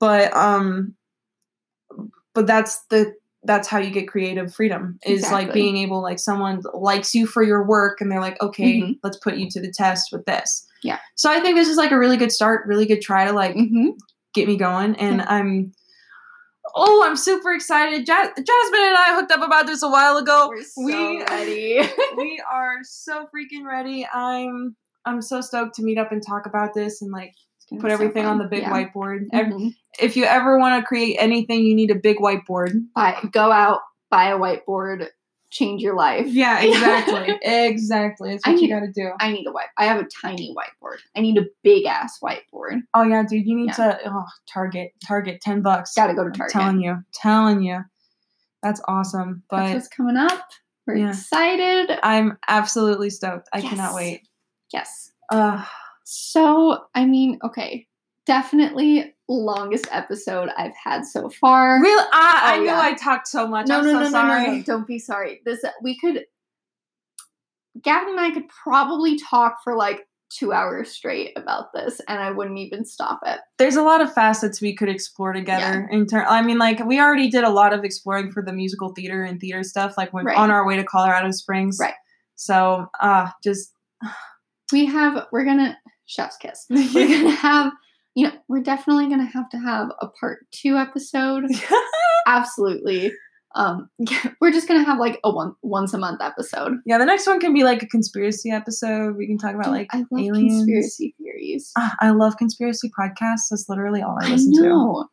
But um but that's the that's how you get creative freedom is like being able like someone likes you for your work and they're like okay
Mhm.
let's put you to the test with this
Yeah.
so i think this is like a really good start really good try to like
mm-hmm.
get me going and i'm oh i'm super excited ja- jasmine and i hooked up about this a while ago
We're so
we
ready. [laughs]
we are so freaking ready i'm i'm so stoked to meet up and talk about this and like put
be so
everything on the big
Yeah.
whiteboard
Mhm.
if you ever want to create anything you need a big whiteboard
Buy, go out, buy a whiteboard, change your life.
yeah [laughs] exactly [laughs] exactly that's what you got to do
I need a white. I have a tiny whiteboard. I need a big ass whiteboard.
oh yeah dude you need
Yeah.
to oh target target 10 bucks
Got to go to
I'm
Target.
telling you telling you that's awesome
That's
but
what's coming up. We're
Yeah.
excited.
i'm absolutely stoked i
Yes.
cannot wait
Yes.
uh
So, I mean, okay, definitely longest episode I've had so far.
really i, I
Oh,
knew
yeah.
i talked so much
no,
i'm
no,
so
no, no,
sorry
no, no, Don't be sorry. This we could. Gavin and I could probably talk for like two hours straight about this, and I wouldn't even stop it.
there's a lot of facets we could explore together in turn i mean like we already did a lot of exploring for the musical theater and theater stuff like when
Right.
on our way to colorado springs
Right.
so uh just
We have. We're gonna chef's kiss. [laughs] We're gonna have. You know, we're definitely gonna have to have a part two episode. [laughs] Absolutely. Um, [laughs] we're just gonna have like a one once a month episode.
yeah the next one can be like a conspiracy episode we can talk about like
I love
aliens
conspiracy theories.
Ah, i love conspiracy podcasts that's literally all i
I
listen to.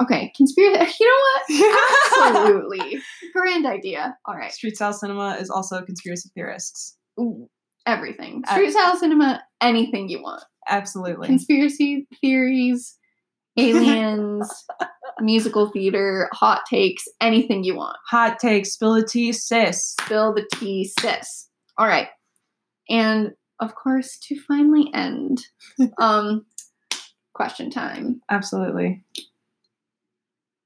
Okay, conspiracy. You know what? Absolutely. Grand idea. All right.
street style cinema is also conspiracy theorists
Ooh, Everything.
Uh,
Street style cinema, anything you want.
absolutely
Conspiracy theories, [laughs] aliens, musical theater, hot takes, anything you want.
hot takes spill the tea sis
Spill the tea, sis. All right. And of course, to finally end, [laughs] um, question time.
absolutely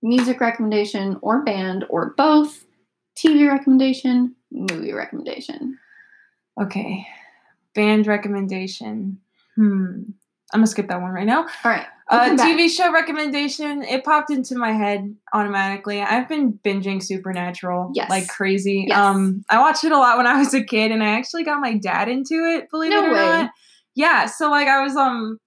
Music recommendation or band or both. TV recommendation, movie recommendation.
Okay band recommendation hmm i'm gonna skip that one right now
All right.
Uh, TV show recommendation. It popped into my head automatically. I've been binging Supernatural
Yes.
like crazy.
Yes.
Um, I watched it a lot when I was a kid, and I actually got my dad into it. Believe
No
it or
way.
not. Yeah. So like I was um,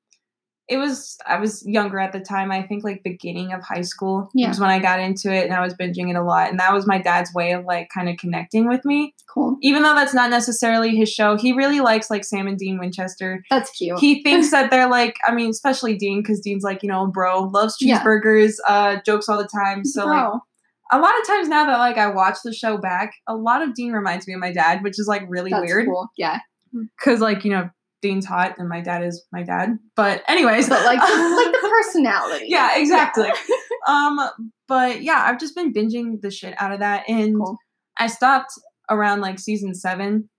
it was I was younger at the time. I think like beginning of high school
Yeah.
was when I got into it, and I was binging it a lot. And that was my dad's way of like kind of connecting with me.
Cool.
Even though that's not necessarily his show, he really likes like Sam and Dean Winchester
That's cute.
he [laughs] thinks that they're like i mean especially dean because dean's like you know bro loves
Yeah.
cheeseburgers uh jokes all the time so like a lot of times now that like i watch the show back a lot of dean reminds me of my dad which is like really
that's
weird
cool. Yeah.
because like you know dean's hot and my dad is my dad but anyways
But like [laughs] like the personality.
yeah exactly
Yeah. [laughs]
um but yeah i've just been binging the shit out of that and
Cool.
i stopped around like season seven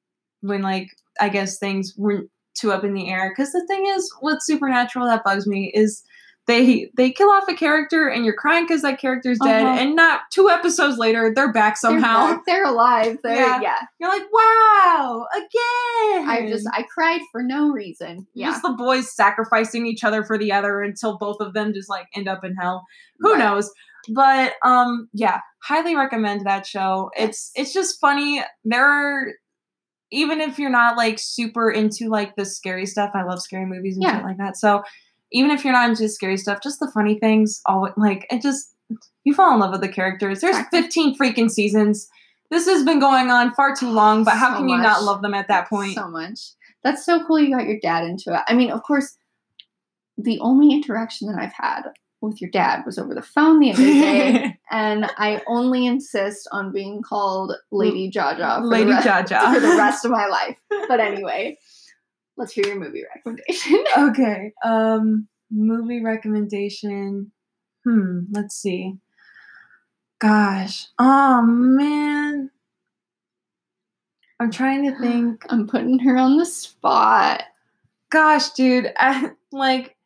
when like i guess things weren't too up in the air because the thing is with supernatural that bugs me is they they kill off a character and you're crying because that character's dead
Uh-huh.
and not two episodes later they're back
They're
somehow
back, [laughs] They're, alive. [laughs] They're
Yeah.
yeah.
you're like wow again
I just I cried for no reason. Yeah.
just the boys sacrificing each other for the other until both of them just like end up in hell who
Right.
knows but um yeah highly recommend that show it's it's just funny there are even if you're not like super into like the scary stuff i love scary movies and
Yeah.
shit like that so even if you're not into scary stuff just the funny things all like it just you fall in love with the characters there's 15 freaking seasons this has been going on far too long but how
So
can you not love them at that point
So much. That's so cool you got your dad into it. I mean, of course, the only interaction that I've had with your dad was over the phone the other day, [laughs] and I only insist on being called Lady Jaja for,
lady jaja [laughs]
for the rest [laughs] of my life. But anyway, let's hear your movie recommendation. [laughs]
okay. Um movie recommendation. Hmm, let's see. Gosh. Oh man. I'm trying to think. [gasps]
I'm putting her on the spot.
Gosh, dude, [laughs] I, like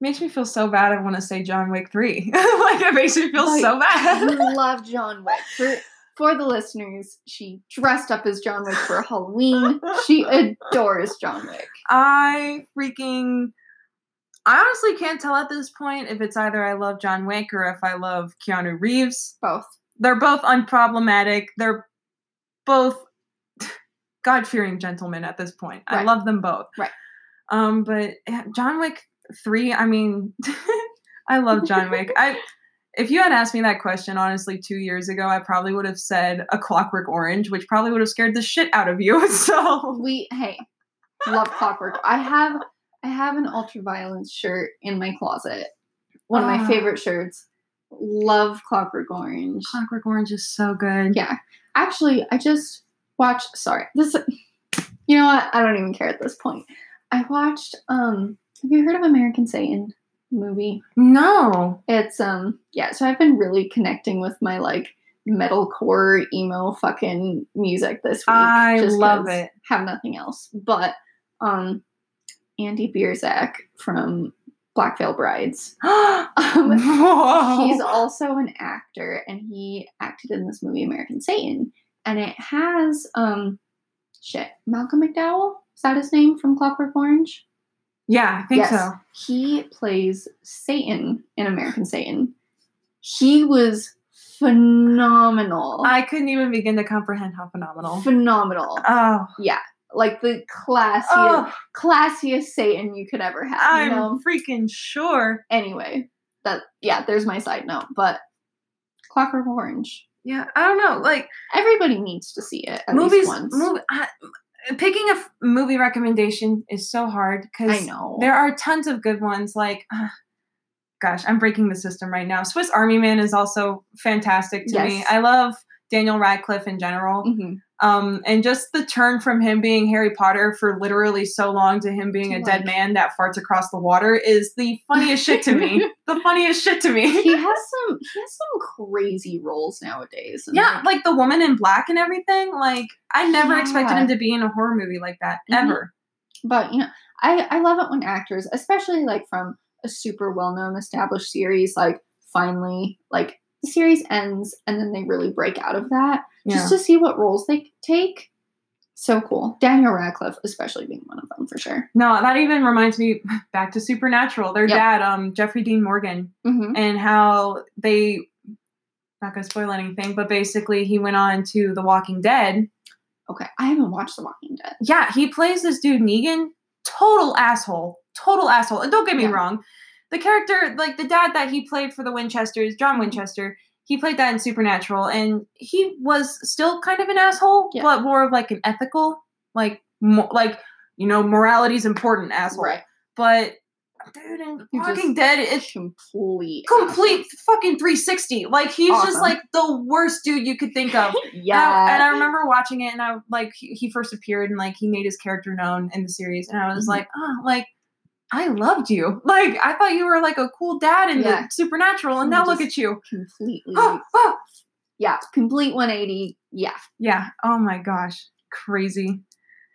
makes me feel so bad I want to say John Wick 3. [laughs] like it makes me feel
Like,
so bad.
You love John Wick. For for the listeners, she dressed up as John Wick for Halloween. She [laughs] adores John Wick.
I freaking. I honestly can't tell at this point if it's either I love John Wick or if I love Keanu Reeves.
Both.
They're both unproblematic. They're both [laughs] God fearing gentlemen at this point. I love them both.
Right.
Um, but John Wick three. I mean, [laughs] I love John Wick. I. If you had asked me that question honestly two years ago, I probably would have said a Clockwork Orange, which probably would have scared the shit out of you. [laughs] So
We hey, love Clockwork. I have I have an ultraviolence shirt in my closet. One of my
Ah.
favorite shirts. Love Clockwork Orange.
Clockwork Orange is so good.
Yeah. Actually, I just watched sorry. This you know what? I don't even care at this point. I watched um have you heard of American Satan movie?
No.
It's um yeah, so I've been really connecting with my like metalcore emo fucking music this week.
I
just
love it.
Have nothing else. But um Andy Biersack from Black Veil Brides. [gasps] Um, He's also an actor and he acted in this movie American Satan. And it has um shit, Malcolm McDowell? Is that his name from Clockwork Orange?
Yeah, I think
Yes.
so.
He plays Satan in American Satan. He was phenomenal.
I couldn't even begin to comprehend how phenomenal.
phenomenal.
Oh,
yeah. Like the classiest
oh
classiest Satan you could ever have.
I'm
you know?
freaking sure.
Anyway, that yeah, there's my side note. But Clockwork Orange.
Yeah, I don't know. Like
Everybody needs to see it at
movies,
least once.
movie, I, picking a f- movie recommendation is so hard because
I know.
there are tons of good ones. Like, uh, gosh, I'm breaking the system right now. Swiss Army Man is also fantastic to me. I love Daniel Radcliffe in general.
Mhm.
Um, and just the turn from him being Harry Potter for literally so long to him being a dead man that farts across the water is the funniest shit to me. [laughs] The funniest shit to me.
he has some he has some crazy roles nowadays.
yeah,
like,
like the woman in black and everything. Like I never expected him to be in a horror movie like that
Mhm.
ever.
but you know, I I love it when actors, especially like from a super well known established series, like finally like the series ends and then they really break out of that
Yeah.
just to see what roles they take. So cool. Daniel Radcliffe, especially being one of them for sure.
no, that even reminds me [laughs] back to Supernatural. Their
Yep.
dad, um, Jeffrey Dean Morgan,
hmm
and how they not gonna spoil anything, but basically he went on to The Walking Dead
Okay, I haven't watched The Walking Dead.
yeah, he plays this dude Negan, total asshole, total asshole. And don't get me
Yeah.
wrong, the character, like the dad that he played for the Winchesters, John Winchester, he played that in Supernatural, and he was still kind of an asshole,
Yeah.
but more of like an ethical, like, mo- like you know, morality's important asshole.
Right.
But dude, in
He
Walking Dead, it's
Complete.
complete fucking 360. Like he's just like the worst dude you could think of. [laughs]
yeah.
And I, and I remember watching it, and I like he, he first appeared, and like he made his character known in the series, and I was
Mhm.
like, oh, like I loved you. Like I thought you were like a cool dad in
Yeah.
the Supernatural, and now look at you.
completely. [gasps]
Oh, oh.
yeah, complete 180. Yeah.
Yeah. Oh my gosh, crazy.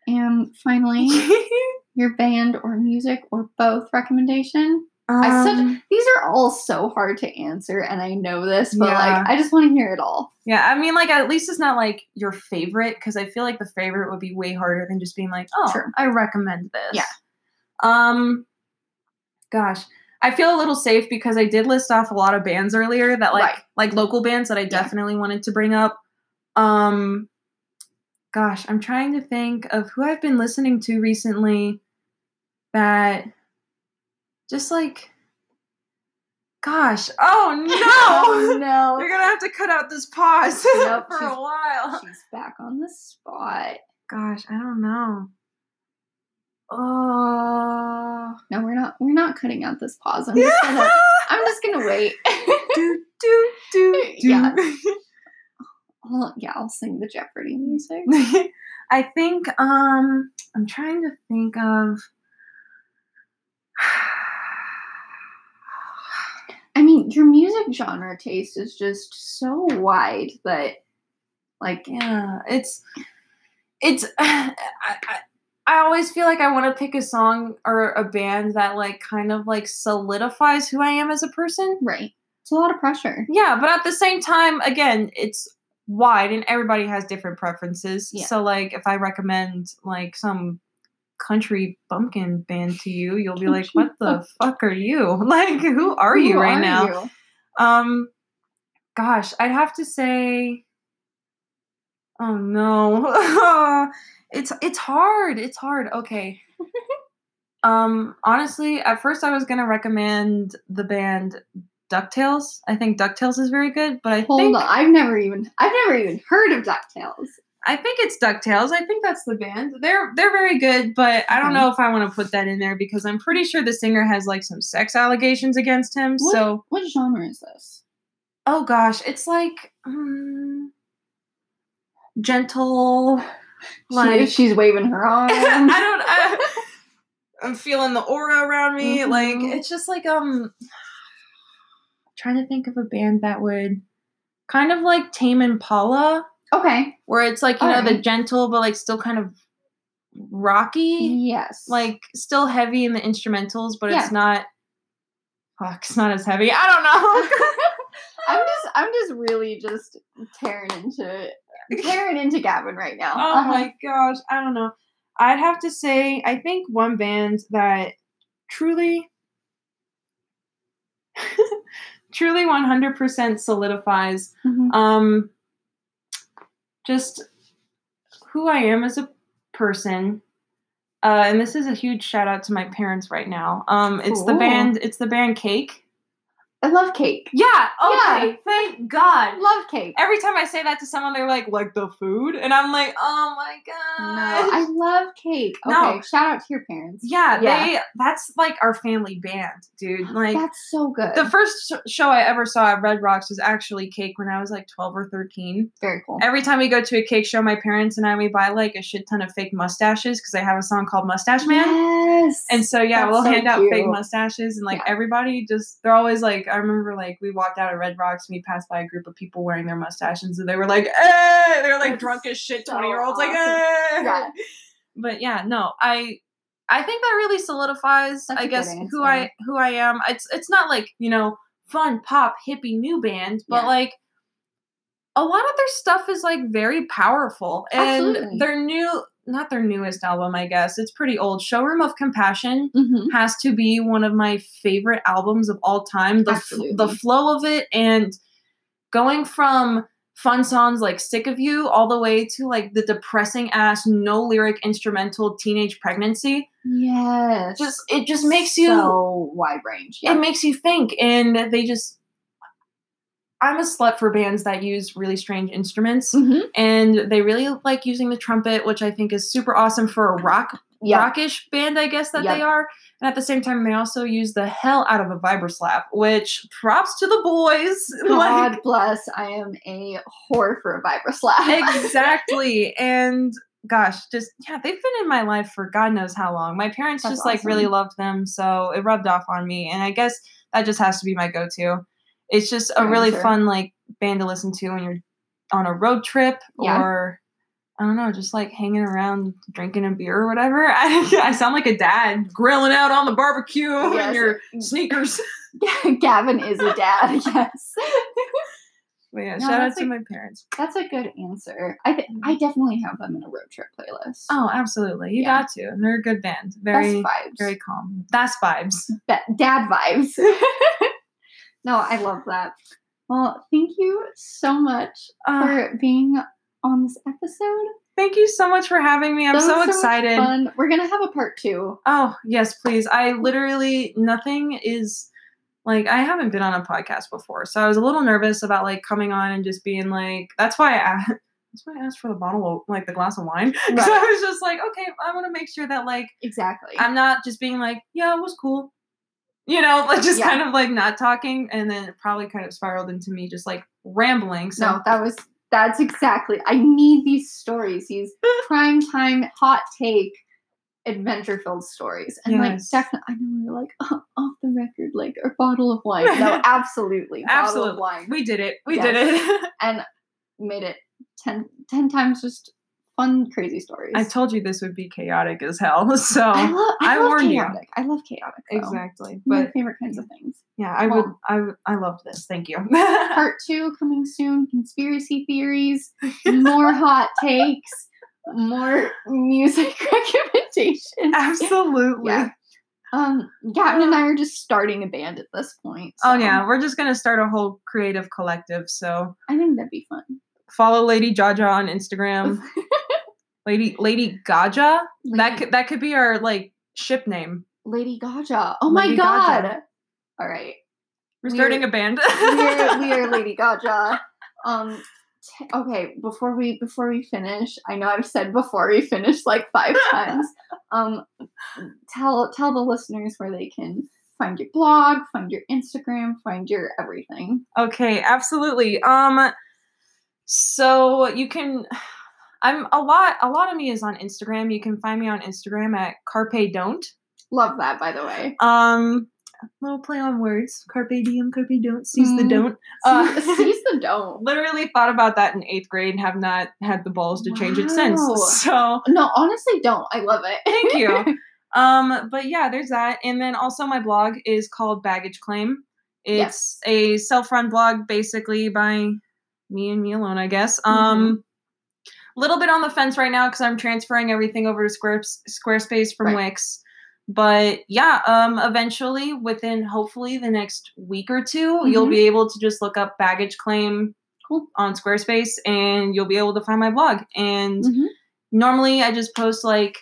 And finally, [laughs] your band or music or both recommendation. I such-
Um,
These are all so hard to answer, and I know this, but
Yeah.
like, I just want to hear it all.
yeah, I mean, like at least it's not like your favorite, because I feel like the favorite would be way harder than just being like, oh,
True.
I recommend this.
Yeah.
Um, gosh, I feel a little safe because I did list off a lot of bands earlier that like
Right.
like local bands that I definitely wanted to bring up. Um, gosh, I'm trying to think of who I've been listening to recently that just like, gosh, oh [laughs] no.
Oh no.
You're gonna have to cut out this pause
Nope, [laughs]
for a while.
She's back on the spot.
Gosh, I don't know. Oh,
No, we're not. We're not cutting out this pause. I'm just gonna. I'm just gonna wait. [laughs]
do do do.
Yeah. [laughs] I'll, yeah, I'll sing the Jeopardy music. [laughs]
I think um I'm trying to think of [sighs]
I mean, your music genre taste is just so wide that, like,
yeah, it's it's [sighs] I, I, I always feel like I want to pick a song or a band that like kind of like solidifies who I am as a person.
right? It's a lot of pressure.
Yeah, but at the same time, again, it's wide and everybody has different preferences.
Yeah.
So like if I recommend like some country bumpkin band to you, you'll be like, "What the [laughs] fuck are you? [laughs] Like who are you
Who
right
are
now?"
you?
Um gosh, I'd have to say Oh no. [laughs] it's it's hard. It's hard. Okay. [laughs] um honestly, at first I was going to recommend the band Ducktails. I think Ducktails is very good, but I
Hold
think
on, I've never even I've never even heard of Ducktails.
I think it's Ducktails. I think that's the band. They're they're very good, but I don't know if I want to put that in there because I'm pretty sure the singer has like some sex allegations against him.
What,
So,
what genre is this?
oh gosh, it's like um, gentle like
she, she's waving her [laughs] arms.
I don't I, I'm feeling the aura around me. Like
Mhm.
it's just like um trying to think of a band that would kind of like Tame Impala
okay.
where it's like, you know, the gentle but like still kind of rocky.
Yes.
like still heavy in the instrumentals, but
Yeah.
it's not. Fuck, it's not as heavy. I don't know. [laughs]
I'm just I'm just really just tearing into tearing into Gavin right now.
oh
Uh-huh.
my gosh, I don't know. I'd have to say, I think one band that truly, [laughs] truly 100% solidifies
Mhm.
um just who I am as a person. Uh, and this is a huge shout out to my parents right now. Um, it's the band. It's the band Cake.
I love cake.
Yeah.
Yeah.
Okay. Thank God.
Love cake.
Every time I say that to someone, they're like, "Like the food," and I'm like, "Oh my
No,
god."
I love cake. Okay,
No.
shout out to your parents.
yeah,
Yeah.
they. That's like our family band, dude. Like
That's so good.
the first show I ever saw at Red Rocks was actually Cake when I was like 12 or 13.
Very cool.
Every time we go to a cake show, my parents and I we buy like a shit ton of fake mustaches because they have a song called Mustache Man.
Yes.
And so yeah,
That's
we'll
so
hand out fake mustaches and like
Yeah.
everybody just they're always like I remember like we walked out of Red Rocks and we passed by a group of people wearing their mustaches and they were like, eh! They're like
That's
drunk as shit
so
twenty year olds like
awesome.
eh!
Yeah.
But yeah, no, I I think that really solidifies
That's
I guess who. I who I am. It's it's not like, you know, fun pop hippie new band, but
Yeah.
like a lot of their stuff is like very powerful and
Absolutely.
their new not their newest album i guess it's pretty old showroom of compassion
Mhm.
has to be one of my favorite albums of all time the, f- the flow of it and going from fun songs like sick of you all the way to like the depressing ass no lyric instrumental teenage pregnancy
Yes.
just it just makes you
so wide range.
it makes you think and they just i'm a slut for bands that use really strange instruments
Mhm.
and they really like using the trumpet which i think is super awesome for a rock
Yeah.
rockish band i guess that they are and at the same time they also use the hell out of a vibraslap which props to the boys [laughs]
God
like
bless. I am a whore for a vibraslap. [laughs]
exactly and gosh just yeah they've been in my life for god knows how long my parents
That's
just like really loved them so it rubbed off on me and i guess that just has to be my go-to it's just a really
answer.
fun like band to listen to when you're on a road trip
Yeah.
or I don't know, just like hanging around drinking a beer or whatever. I, [laughs] I sound like a dad grilling out on the barbecue in
Yes.
your [laughs] sneakers. [laughs]
Gavin is a dad. Yes.
But yeah,
No,
shout out to
a-
my parents.
That's a good answer. I th- I mm-hmm. definitely have them in a road trip playlist.
Oh, absolutely. You
Yeah.
got to. They're a good band.
Best
Very,
vibes.
very calm. That's vibes.
Be- dad vibes. No, I love that. Well, thank you so much
Uh,
for being on this episode.
thank you so much for having me. I'm so
much
excited.
fun. We're gonna have a part two.
Oh, yes, please. I literally, nothing is like, I haven't been on a podcast before. So I was a little nervous about like coming on and just being like, that's why I asked. [laughs] That's why I asked for the bottle of like the glass of wine. [laughs] So
Right.
I was just like, okay, I want to make sure that like
Exactly.
I'm not just being like, yeah, it was cool. You know, [laughs] like just
Yeah.
kind of like not talking, and then it probably kind of spiraled into me just like rambling. So
no, that was that's exactly. I need these stories. These [laughs] prime time hot take adventure filled stories and like definitely i know we're like oh, off the record like a bottle of wine no [laughs] absolutely bottle of
absolutely,
wine
we did it. We
Yes.
did it.
and made it 10, 10 times just fun, crazy stories.
I told you this would be chaotic as hell. [laughs] So
I love, I
I
love
warned you.
chaotic. I love chaotic. though.
exactly.
My favorite kinds of things.
yeah, I would
Well-
I would- I loved this. Thank you. [laughs]
Part two coming soon. Conspiracy theories, more [laughs] hot takes, more music recommendations.
Absolutely.
Yeah. Um, Gavin and I are just starting a band at this point.
Oh yeah, we're just gonna start a whole creative collective. So
I think that'd be fun.
Follow Lady Jaja on Instagram. [laughs] Lady Lady Gaja. That could that could be our like ship name.
Lady Gaja. Oh my
Lady
god.
Gaga.
All right.
We're
We
starting a band.
we are, we are [laughs] Lady Gaja. Um, t- okay, before we before we finish, I know I've said before we finish like five [laughs] times. Um, tell tell the listeners where they can find your blog, find your Instagram, find your everything.
Okay, absolutely. Um so you can I'm a lot a lot of me is on Instagram. You can find me on Instagram at Carpe Don't.
Love that, by the way.
Um little play on words. Carpe diem, carpe don't, seize the
Mhm.
don't. Uh,
Seize [laughs] the don't.
literally thought about that in eighth grade and have not had the balls to change it since. [laughs] So
No, honestly, don't. I love it.
thank you. [laughs] um, but yeah, there's that. And then also my blog is called Baggage Claim. It's a self-run blog basically by me and me alone, I guess. Um a little bit on the fence right now because I'm transferring everything over to Square Squarespace from
Right.
Wix. But yeah, um eventually within hopefully the next week or 2 you'll
Mhm.
be able to just look up baggage claim
Cool.
on Squarespace and you'll be able to find my blog. And
Mhm.
normally I just post like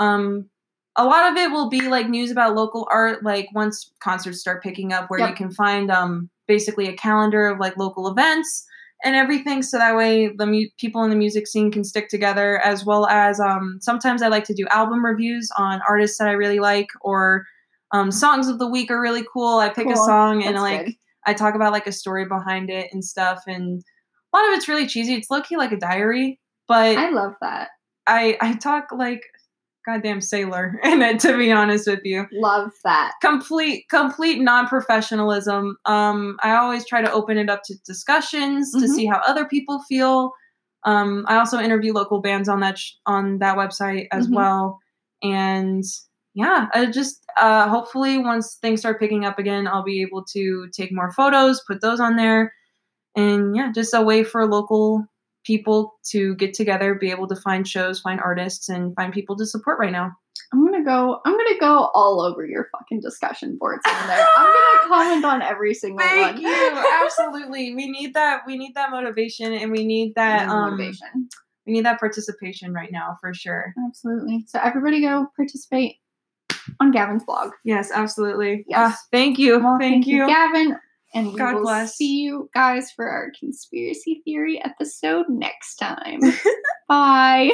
um a lot of it will be like news about local art like once concerts start picking up where you can find um basically a calendar of like local events and everything so that way the mu- people in the music scene can stick together as well as um sometimes I like to do album reviews on artists that I really like or um songs of the week are really cool. I pick a song and
That's
like
good.
I talk about like a story behind it and stuff and a lot of it's really cheesy. It's low key like a diary, but
I love that.
I I talk like goddamn sailor [laughs] in it to be honest with you.
Love that.
Complete complete non-professionalism. Um I always try to open it up to discussions to
Mhm.
see how other people feel. Um I also interview local bands on that sh- on that website as
Mhm.
well. And yeah, I just uh hopefully once things start picking up again, I'll be able to take more photos, put those on there. And yeah, just a way for local people to get together, be able to find shows, find artists, and find people to support right now.
I'm gonna go. I'm gonna go all over your fucking discussion boards on there. I'm gonna [laughs] comment on every single one.
Thank
one.
you. [laughs] Absolutely. We need that we need that motivation and we need that
And
um
motivation.
we need that participation right now for sure.
Absolutely. So everybody go participate on Gavin's blog.
Yes, absolutely.
Yes.
Ah, thank you.
Well,
thank, you.
Gavin. And we
God
will
bless.
see you guys for our conspiracy theory episode next time. [laughs] Bye.